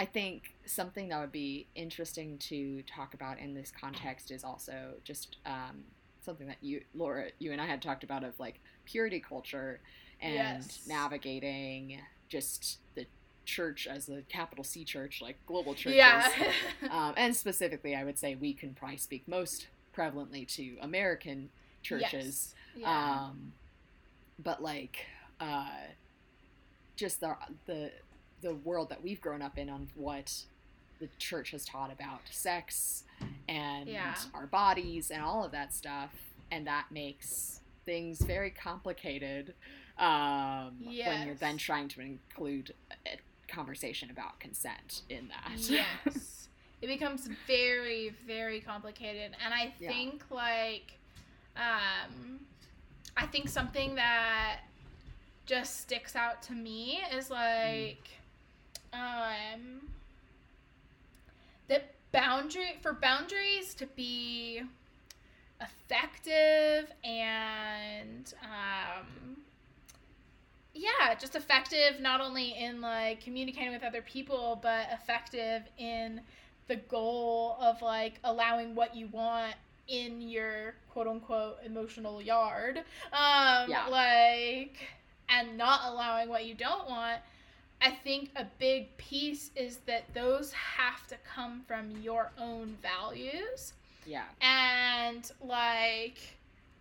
I think something that would be interesting to talk about in this context is also just um, something that you, Laura, you and I had talked about of like purity culture and yes. navigating just the church as a capital C church, like global churches. Yeah. um, and specifically, I would say we can probably speak most prevalently to American churches. Yes. Yeah. Um, but like, uh, just the the the world that we've grown up in on what the church has taught about sex and yeah. our bodies and all of that stuff and that makes things very complicated um, yes. when you're then trying to include a conversation about consent in that yes it becomes very very complicated and i think yeah. like um, i think something that just sticks out to me is like mm um the boundary for boundaries to be effective and um yeah just effective not only in like communicating with other people but effective in the goal of like allowing what you want in your quote unquote emotional yard um yeah. like and not allowing what you don't want, I think a big piece is that those have to come from your own values. Yeah. And like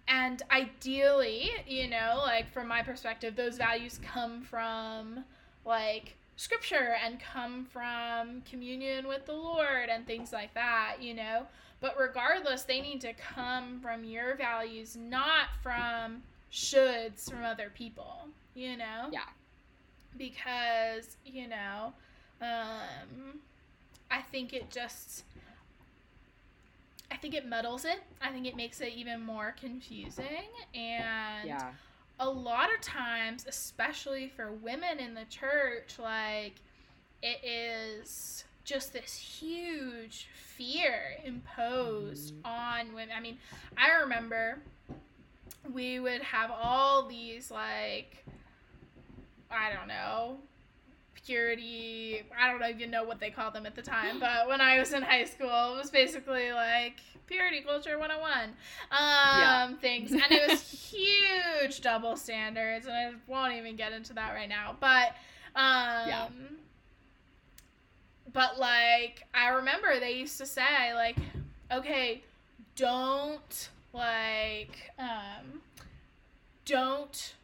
and ideally, you know, like from my perspective, those values come from like scripture and come from communion with the Lord and things like that, you know. But regardless, they need to come from your values, not from shoulds from other people, you know? Yeah. Because, you know, um, I think it just. I think it muddles it. I think it makes it even more confusing. And yeah. a lot of times, especially for women in the church, like, it is just this huge fear imposed mm-hmm. on women. I mean, I remember we would have all these like I don't know purity I don't even know what they called them at the time but when I was in high school it was basically like purity culture 101 um yeah. things and it was huge double standards and I won't even get into that right now but um yeah. but like I remember they used to say like okay don't like um don't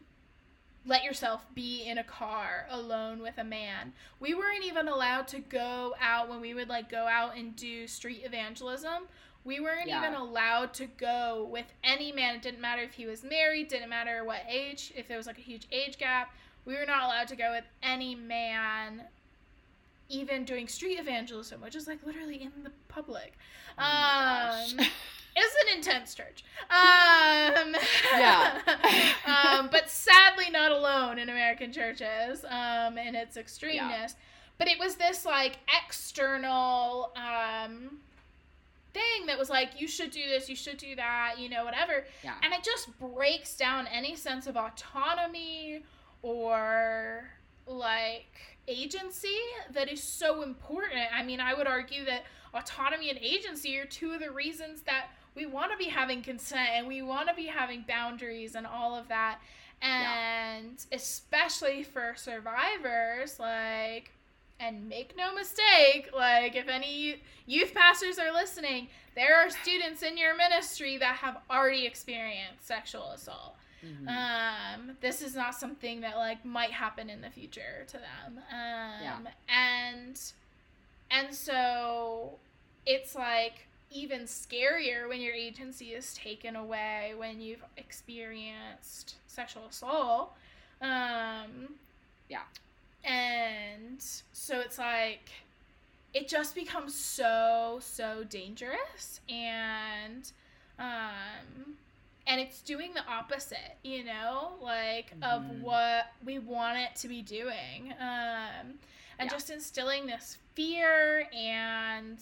let yourself be in a car alone with a man. We weren't even allowed to go out when we would like go out and do street evangelism. We weren't yeah. even allowed to go with any man. It didn't matter if he was married, didn't matter what age, if there was like a huge age gap. We were not allowed to go with any man even doing street evangelism, which is like literally in the public. Oh um It's an intense church. Um, yeah. um, but sadly, not alone in American churches um, in its extremeness. Yeah. But it was this like external um, thing that was like, you should do this, you should do that, you know, whatever. Yeah. And it just breaks down any sense of autonomy or like agency that is so important. I mean, I would argue that autonomy and agency are two of the reasons that we want to be having consent and we want to be having boundaries and all of that. And yeah. especially for survivors, like, and make no mistake, like, if any youth pastors are listening, there are students in your ministry that have already experienced sexual assault. Mm-hmm. Um, this is not something that like might happen in the future to them. Um, yeah. and and so it's like even scarier when your agency is taken away when you've experienced sexual assault. Um, yeah. And so it's like, it just becomes so, so dangerous. And, um, and it's doing the opposite, you know, like mm-hmm. of what we want it to be doing. Um, and yeah. just instilling this fear and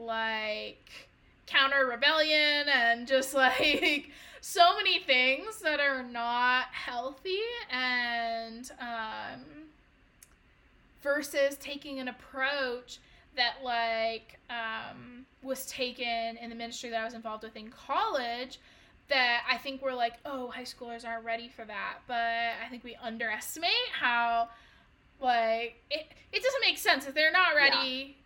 like counter rebellion and just like so many things that are not healthy and um, versus taking an approach that like um, was taken in the ministry that I was involved with in college that I think we're like, oh, high schoolers aren't ready for that. But I think we underestimate how like it it doesn't make sense if they're not ready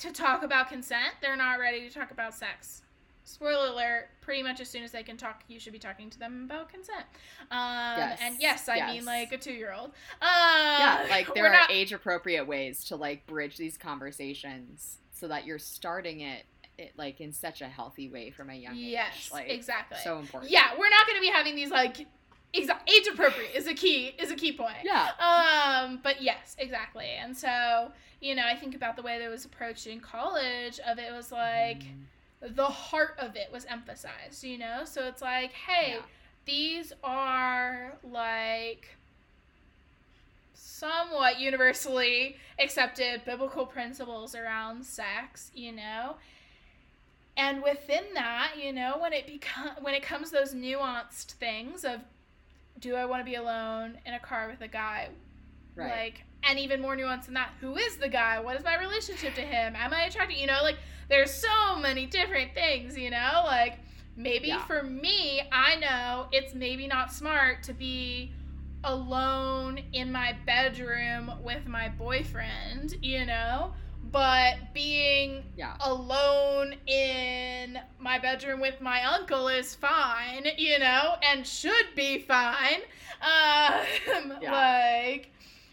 to talk about consent, they're not ready to talk about sex. Spoiler alert, pretty much as soon as they can talk, you should be talking to them about consent. Um, yes. And yes, I yes. mean like a two year old. Uh, yeah, like there are not... age appropriate ways to like bridge these conversations so that you're starting it it, like in such a healthy way from a young age. Yes, like, exactly. So important. Yeah, we're not going to be having these like exact age appropriate is a key is a key point. Yeah. Um, but yes, exactly. And so you know, I think about the way that was approached in college. Of it was like mm. the heart of it was emphasized. You know, so it's like, hey, yeah. these are like somewhat universally accepted biblical principles around sex. You know, and within that you know when it become when it comes those nuanced things of do i want to be alone in a car with a guy right. like and even more nuanced than that who is the guy what is my relationship to him am i attracted you know like there's so many different things you know like maybe yeah. for me i know it's maybe not smart to be alone in my bedroom with my boyfriend, you know? But being yeah. alone in my bedroom with my uncle is fine, you know, and should be fine. Um, yeah. like,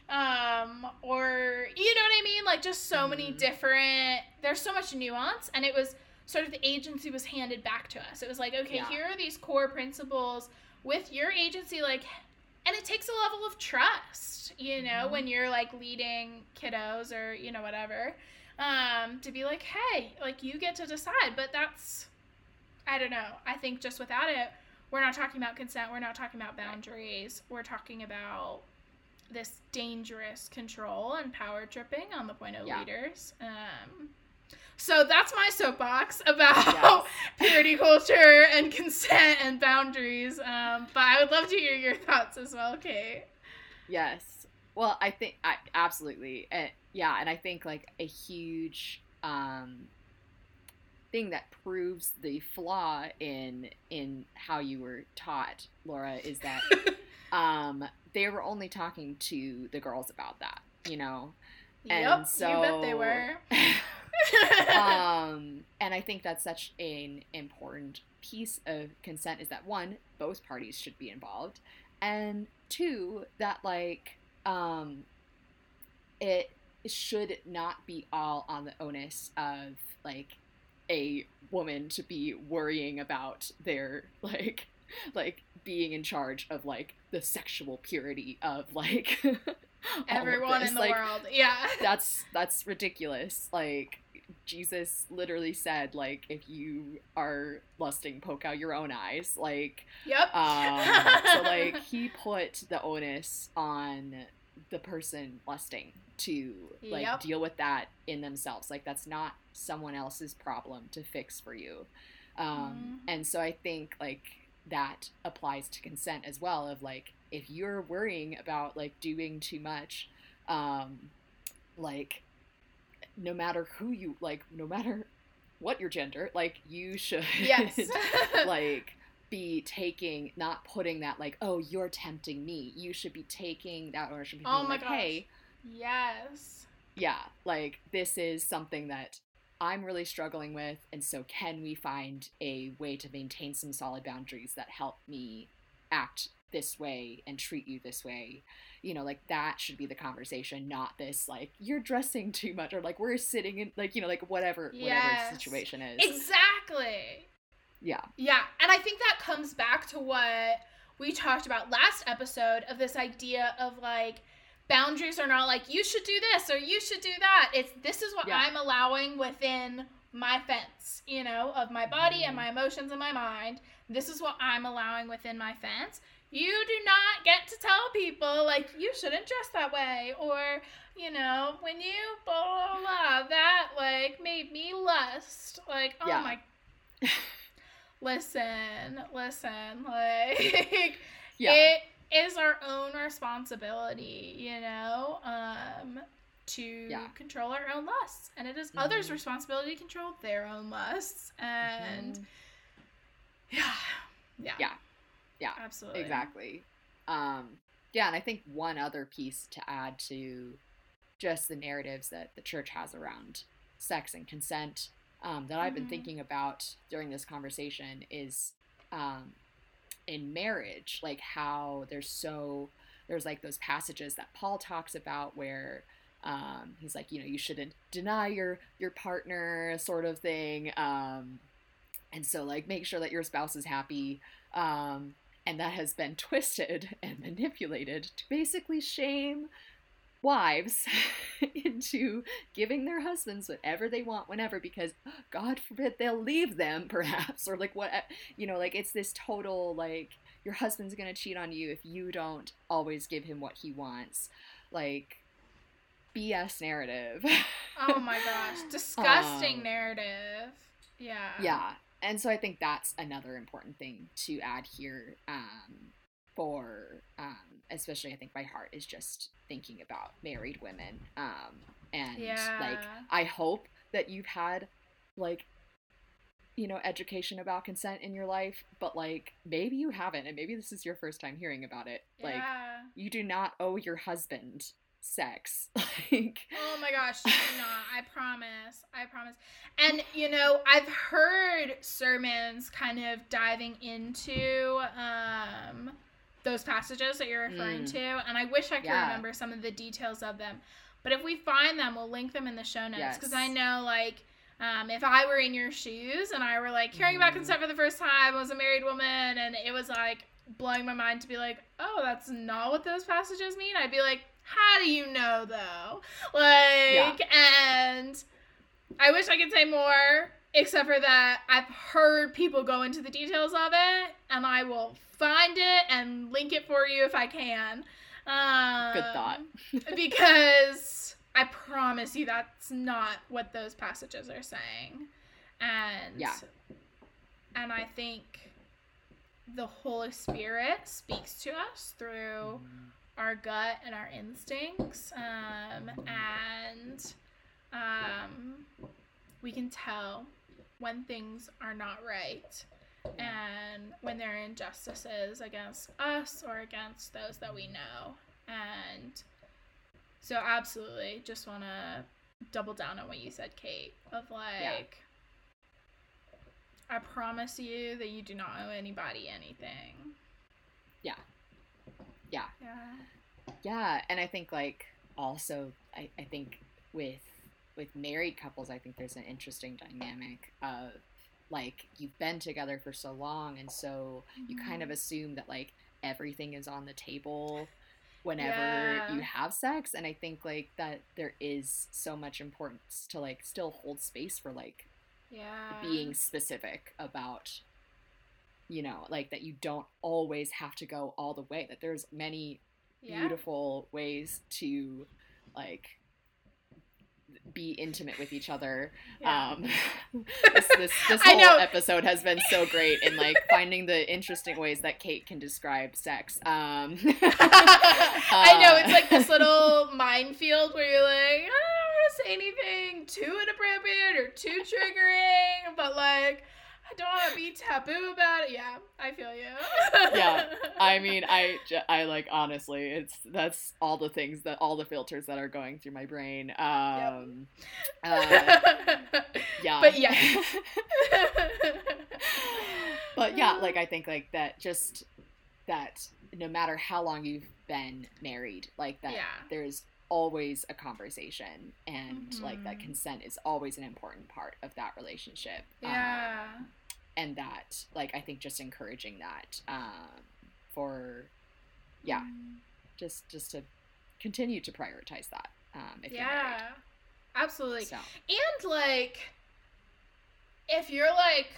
um, or you know what I mean? Like, just so mm. many mm-hmm. different. There's so much nuance, and it was sort of the agency was handed back to us. It was like, okay, yeah. here are these core principles with your agency, like, and it takes a level of trust, you know, mm-hmm. when you're like leading kiddos or, you know, whatever, um, to be like, hey, like, you get to decide. But that's, I don't know. I think just without it, we're not talking about consent. We're not talking about boundaries. We're talking about this dangerous control and power tripping on the point of yeah. leaders. Um, so that's my soapbox about yes. purity culture and consent and boundaries. Um, but I would love to hear your thoughts as well, Kate. Yes. Well, I think I absolutely, uh, yeah, and I think like a huge um, thing that proves the flaw in in how you were taught, Laura, is that um, they were only talking to the girls about that, you know. Yep, and so, you bet they were. um, and I think that's such an important piece of consent is that one, both parties should be involved, and two, that like um, it should not be all on the onus of like a woman to be worrying about their like like being in charge of like the sexual purity of like everyone in the like, world yeah. that's that's ridiculous. Like Jesus literally said, like, if you are lusting, poke out your own eyes. Like, yep. Um, so, like, he put the onus on the person lusting to, like, yep. deal with that in themselves. Like, that's not someone else's problem to fix for you. Um, mm. And so I think, like, that applies to consent as well of, like, if you're worrying about, like, doing too much, um, like, no matter who you like, no matter what your gender, like you should yes. like be taking not putting that like, oh, you're tempting me. You should be taking that ownership. Oh my like, gosh. Hey, yes. Yeah, like this is something that I'm really struggling with, and so can we find a way to maintain some solid boundaries that help me act this way and treat you this way you know like that should be the conversation not this like you're dressing too much or like we're sitting in like you know like whatever yes. whatever the situation is. Exactly. Yeah. Yeah. And i think that comes back to what we talked about last episode of this idea of like boundaries are not like you should do this or you should do that. It's this is what yeah. i'm allowing within my fence you know of my body mm-hmm. and my emotions and my mind. This is what i'm allowing within my fence you do not get to tell people like you shouldn't dress that way or you know when you blah blah blah that like made me lust like oh yeah. my listen listen like yeah. it is our own responsibility you know um to yeah. control our own lusts and it is mm-hmm. others responsibility to control their own lusts and mm-hmm. yeah yeah yeah yeah, absolutely. Exactly. Um, yeah, and I think one other piece to add to just the narratives that the church has around sex and consent um, that I've been mm-hmm. thinking about during this conversation is um, in marriage, like how there's so there's like those passages that Paul talks about where um, he's like, you know, you shouldn't deny your your partner, sort of thing. Um, and so like make sure that your spouse is happy. Um, and that has been twisted and manipulated to basically shame wives into giving their husbands whatever they want whenever because god forbid they'll leave them perhaps or like what you know like it's this total like your husband's gonna cheat on you if you don't always give him what he wants. Like bs narrative. Oh my gosh. Disgusting um, narrative. Yeah. yeah and so I think that's another important thing to add here um, for, um, especially I think my heart is just thinking about married women. Um, and yeah. like, I hope that you've had like you know, education about consent in your life, but like maybe you haven't, and maybe this is your first time hearing about it. Like, you do not owe your husband sex. like, oh my gosh, do not. I promise. I promise. And you know, I've heard sermons kind of diving into um those passages that you're referring mm. to, and I wish I could yeah. remember some of the details of them. But if we find them, we'll link them in the show notes because yes. I know like um, if I were in your shoes and I were like hearing about mm-hmm. consent for the first time, I was a married woman, and it was like blowing my mind to be like, oh, that's not what those passages mean. I'd be like, how do you know though? Like, yeah. and I wish I could say more, except for that I've heard people go into the details of it, and I will find it and link it for you if I can. Um, Good thought. because I promise you that's not what those passages are saying. And yeah. And I think the Holy Spirit speaks to us through our gut and our instincts. Um, and um, we can tell when things are not right and when there are injustices against us or against those that we know. And so absolutely, just want to double down on what you said, Kate. Of like, yeah. I promise you that you do not owe anybody anything. Yeah. Yeah. Yeah. Yeah, and I think like also I, I think with with married couples I think there's an interesting dynamic of like you've been together for so long and so mm-hmm. you kind of mm-hmm. assume that like everything is on the table whenever yeah. you have sex and i think like that there is so much importance to like still hold space for like yeah being specific about you know like that you don't always have to go all the way that there's many yeah. beautiful ways to like be intimate with each other. Yeah. Um, this this, this whole episode has been so great in like finding the interesting ways that Kate can describe sex. Um, I know it's like this little minefield where you're like, I don't want to say anything too inappropriate or too triggering, but like I don't want to be taboo about it. Yeah, I feel you. yeah, I mean, I, I like honestly, it's that's all the things that all the filters that are going through my brain. Um, yep. uh, yeah, but yeah, but yeah, like I think like that just that no matter how long you've been married, like that, yeah. there's always a conversation and mm-hmm. like that mm-hmm. consent is always an important part of that relationship yeah um, and that like i think just encouraging that um, for yeah mm. just just to continue to prioritize that um, yeah absolutely so. and like if you're like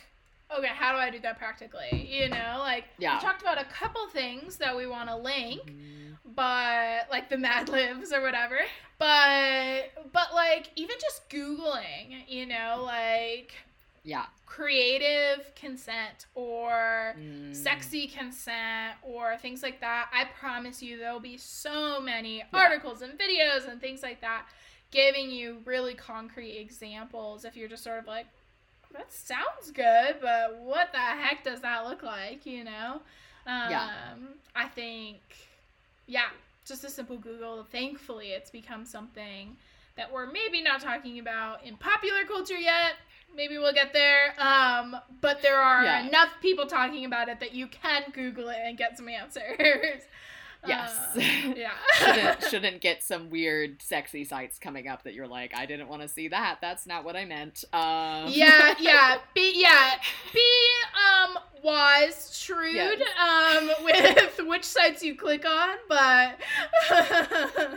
okay, how do I do that practically? You know, like yeah. we talked about a couple things that we want to link, mm-hmm. but like the Mad Libs or whatever. But but like even just googling, you know, like yeah, creative consent or mm. sexy consent or things like that. I promise you there'll be so many yeah. articles and videos and things like that giving you really concrete examples if you're just sort of like that sounds good, but what the heck does that look like, you know? Um, yeah. I think, yeah, just a simple Google. Thankfully, it's become something that we're maybe not talking about in popular culture yet. Maybe we'll get there. Um, but there are yeah. enough people talking about it that you can Google it and get some answers. Yes. Uh, yeah. shouldn't, shouldn't get some weird sexy sites coming up that you're like, I didn't want to see that. That's not what I meant. Um. Yeah, yeah. Be yeah. Be um wise, shrewd yes. um with which sites you click on, but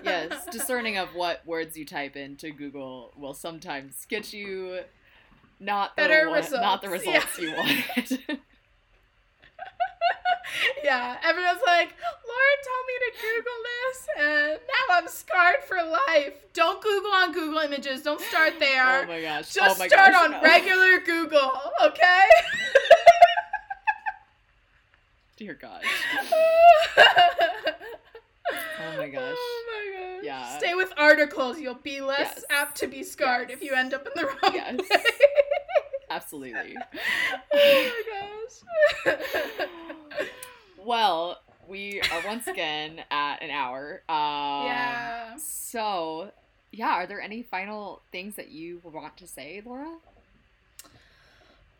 yes, discerning of what words you type into Google will sometimes get you not the Better results. not the results yeah. you wanted. yeah, everyone's like, Lauren told me to Google this, and now I'm scarred for life. Don't Google on Google Images. Don't start there. Oh my gosh. Just oh my start gosh, on no. regular Google, okay? Dear God. Oh my gosh. Yeah. Stay with articles. You'll be less yes. apt to be scarred yes. if you end up in the wrong yes. place. Absolutely. oh my gosh. well, we are once again at an hour. Um, yeah. So, yeah, are there any final things that you want to say, Laura?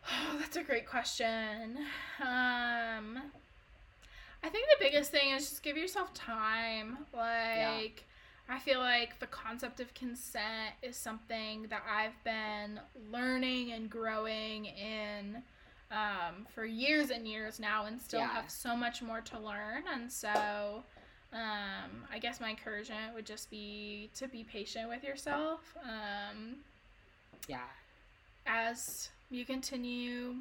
Oh, that's a great question. Um, I think the biggest thing is just give yourself time. Like. I feel like the concept of consent is something that I've been learning and growing in um, for years and years now and still yeah. have so much more to learn. And so, um, I guess my encouragement would just be to be patient with yourself. Um, yeah. As you continue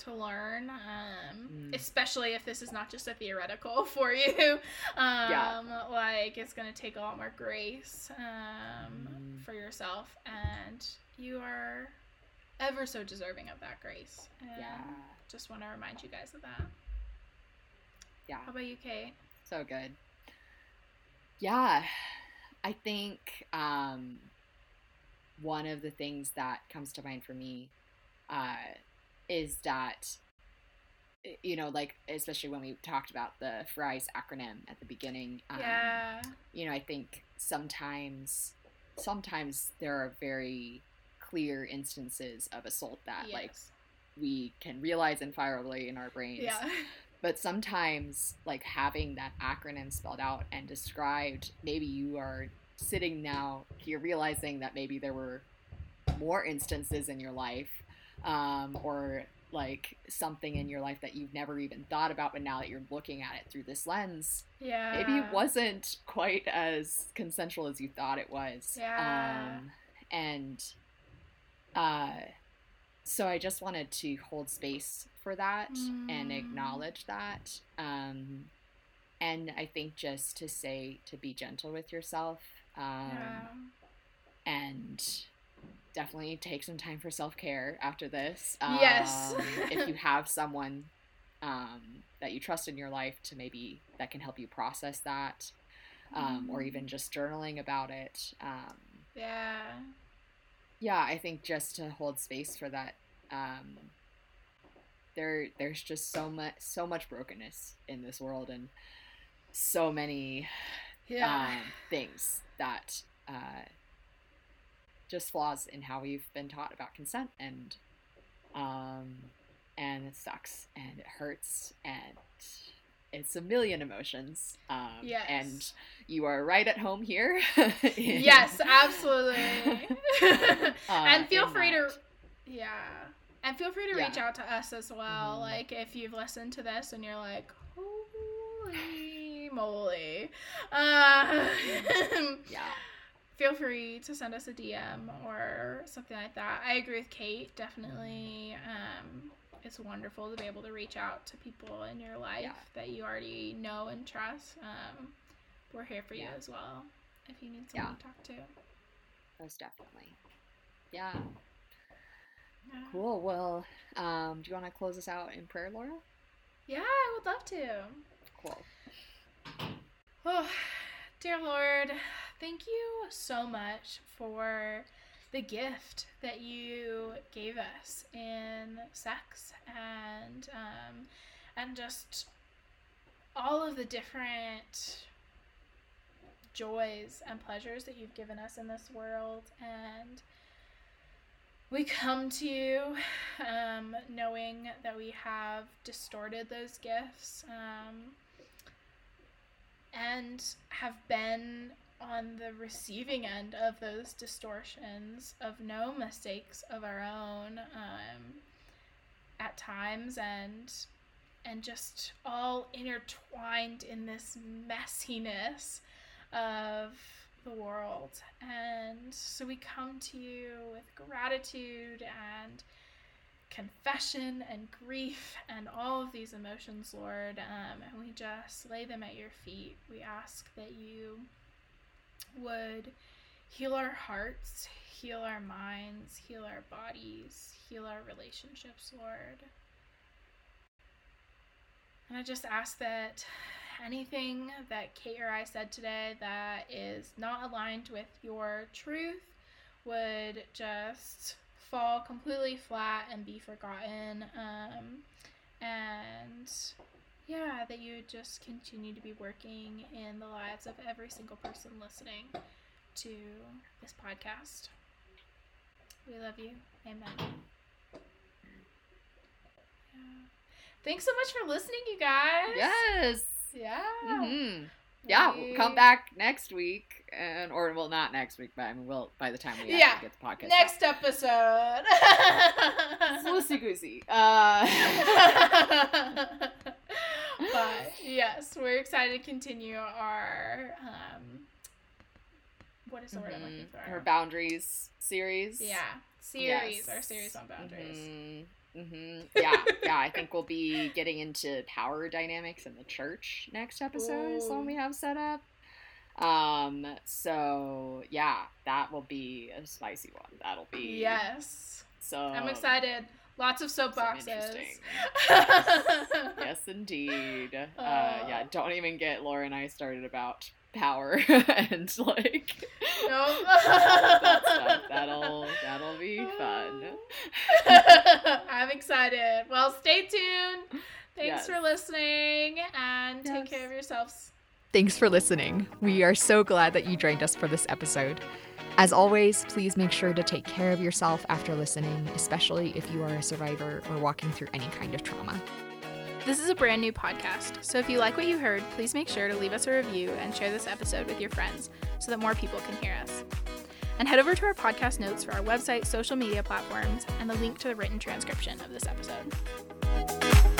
to learn, um, mm. especially if this is not just a theoretical for you. Um, yeah. Like, it's going to take a lot more grace um, mm. for yourself, and you are ever so deserving of that grace. And yeah. Just want to remind you guys of that. Yeah. How about you, Kate? So good. Yeah. I think um, one of the things that comes to mind for me uh, is that you know, like especially when we talked about the FRIES acronym at the beginning. Um, yeah. You know, I think sometimes, sometimes there are very clear instances of assault that yes. like we can realize entirely in our brains. Yeah. But sometimes, like having that acronym spelled out and described, maybe you are sitting now here realizing that maybe there were more instances in your life um, or like something in your life that you've never even thought about but now that you're looking at it through this lens yeah maybe it wasn't quite as consensual as you thought it was yeah um, and uh so i just wanted to hold space for that mm. and acknowledge that um and i think just to say to be gentle with yourself um yeah. and definitely take some time for self care after this. Um, yes. if you have someone um, that you trust in your life to maybe that can help you process that, um, mm. or even mm-hmm. just journaling about it. Um, yeah. Yeah, I think just to hold space for that. Um, there, there's just so much, so much brokenness in this world, and so many yeah. Um, things that. Uh, just flaws in how we've been taught about consent and um and it sucks and it hurts and it's a million emotions um yes. and you are right at home here yes absolutely uh, and feel free that. to yeah and feel free to yeah. reach out to us as well mm-hmm. like if you've listened to this and you're like holy moly uh, yeah feel free to send us a DM or something like that. I agree with Kate. Definitely, um, it's wonderful to be able to reach out to people in your life yeah. that you already know and trust. Um, we're here for you yeah. as well if you need someone yeah. to talk to. Most definitely. Yeah. Cool. Well, um, do you want to close us out in prayer, Laura? Yeah, I would love to. Cool. Oh, dear Lord, thank you so much for the gift that you gave us in sex and um, and just all of the different joys and pleasures that you've given us in this world. And we come to you um, knowing that we have distorted those gifts um, and have been on the receiving end of those distortions of no mistakes of our own um, at times and and just all intertwined in this messiness of the world. And so we come to you with gratitude and confession and grief and all of these emotions lord um, and we just lay them at your feet. We ask that you would heal our hearts, heal our minds, heal our bodies, heal our relationships, Lord. And I just ask that anything that Kate or I said today that is not aligned with your truth would just fall completely flat and be forgotten. Um, and yeah, that you would just continue to be working in the lives of every single person listening to this podcast. We love you. Amen. Yeah. Thanks so much for listening, you guys. Yes. Yeah. Mm-hmm. Yeah, we... we'll come back next week, and or well, not next week, but I mean, we'll by the time we yeah. get the podcast. Next out. episode. Loosey goosey. Uh... but yes, we're excited to continue our um, what is the word mm-hmm. I'm looking for? Our boundaries series. Yeah, series. Yes. Our series on boundaries. Mm-hmm. Mm-hmm. Yeah, yeah. I think we'll be getting into power dynamics in the church next episode. Ooh. Is one we have set up. Um. So yeah, that will be a spicy one. That'll be yes. So I'm excited. Lots of soapboxes. yes, indeed. Uh, uh, yeah, don't even get Laura and I started about power and like no that that'll that'll be fun. I'm excited. Well, stay tuned. Thanks yes. for listening and yes. take care of yourselves. Thanks for listening. We are so glad that you joined us for this episode. As always, please make sure to take care of yourself after listening, especially if you are a survivor or walking through any kind of trauma. This is a brand new podcast, so if you like what you heard, please make sure to leave us a review and share this episode with your friends so that more people can hear us. And head over to our podcast notes for our website, social media platforms, and the link to the written transcription of this episode.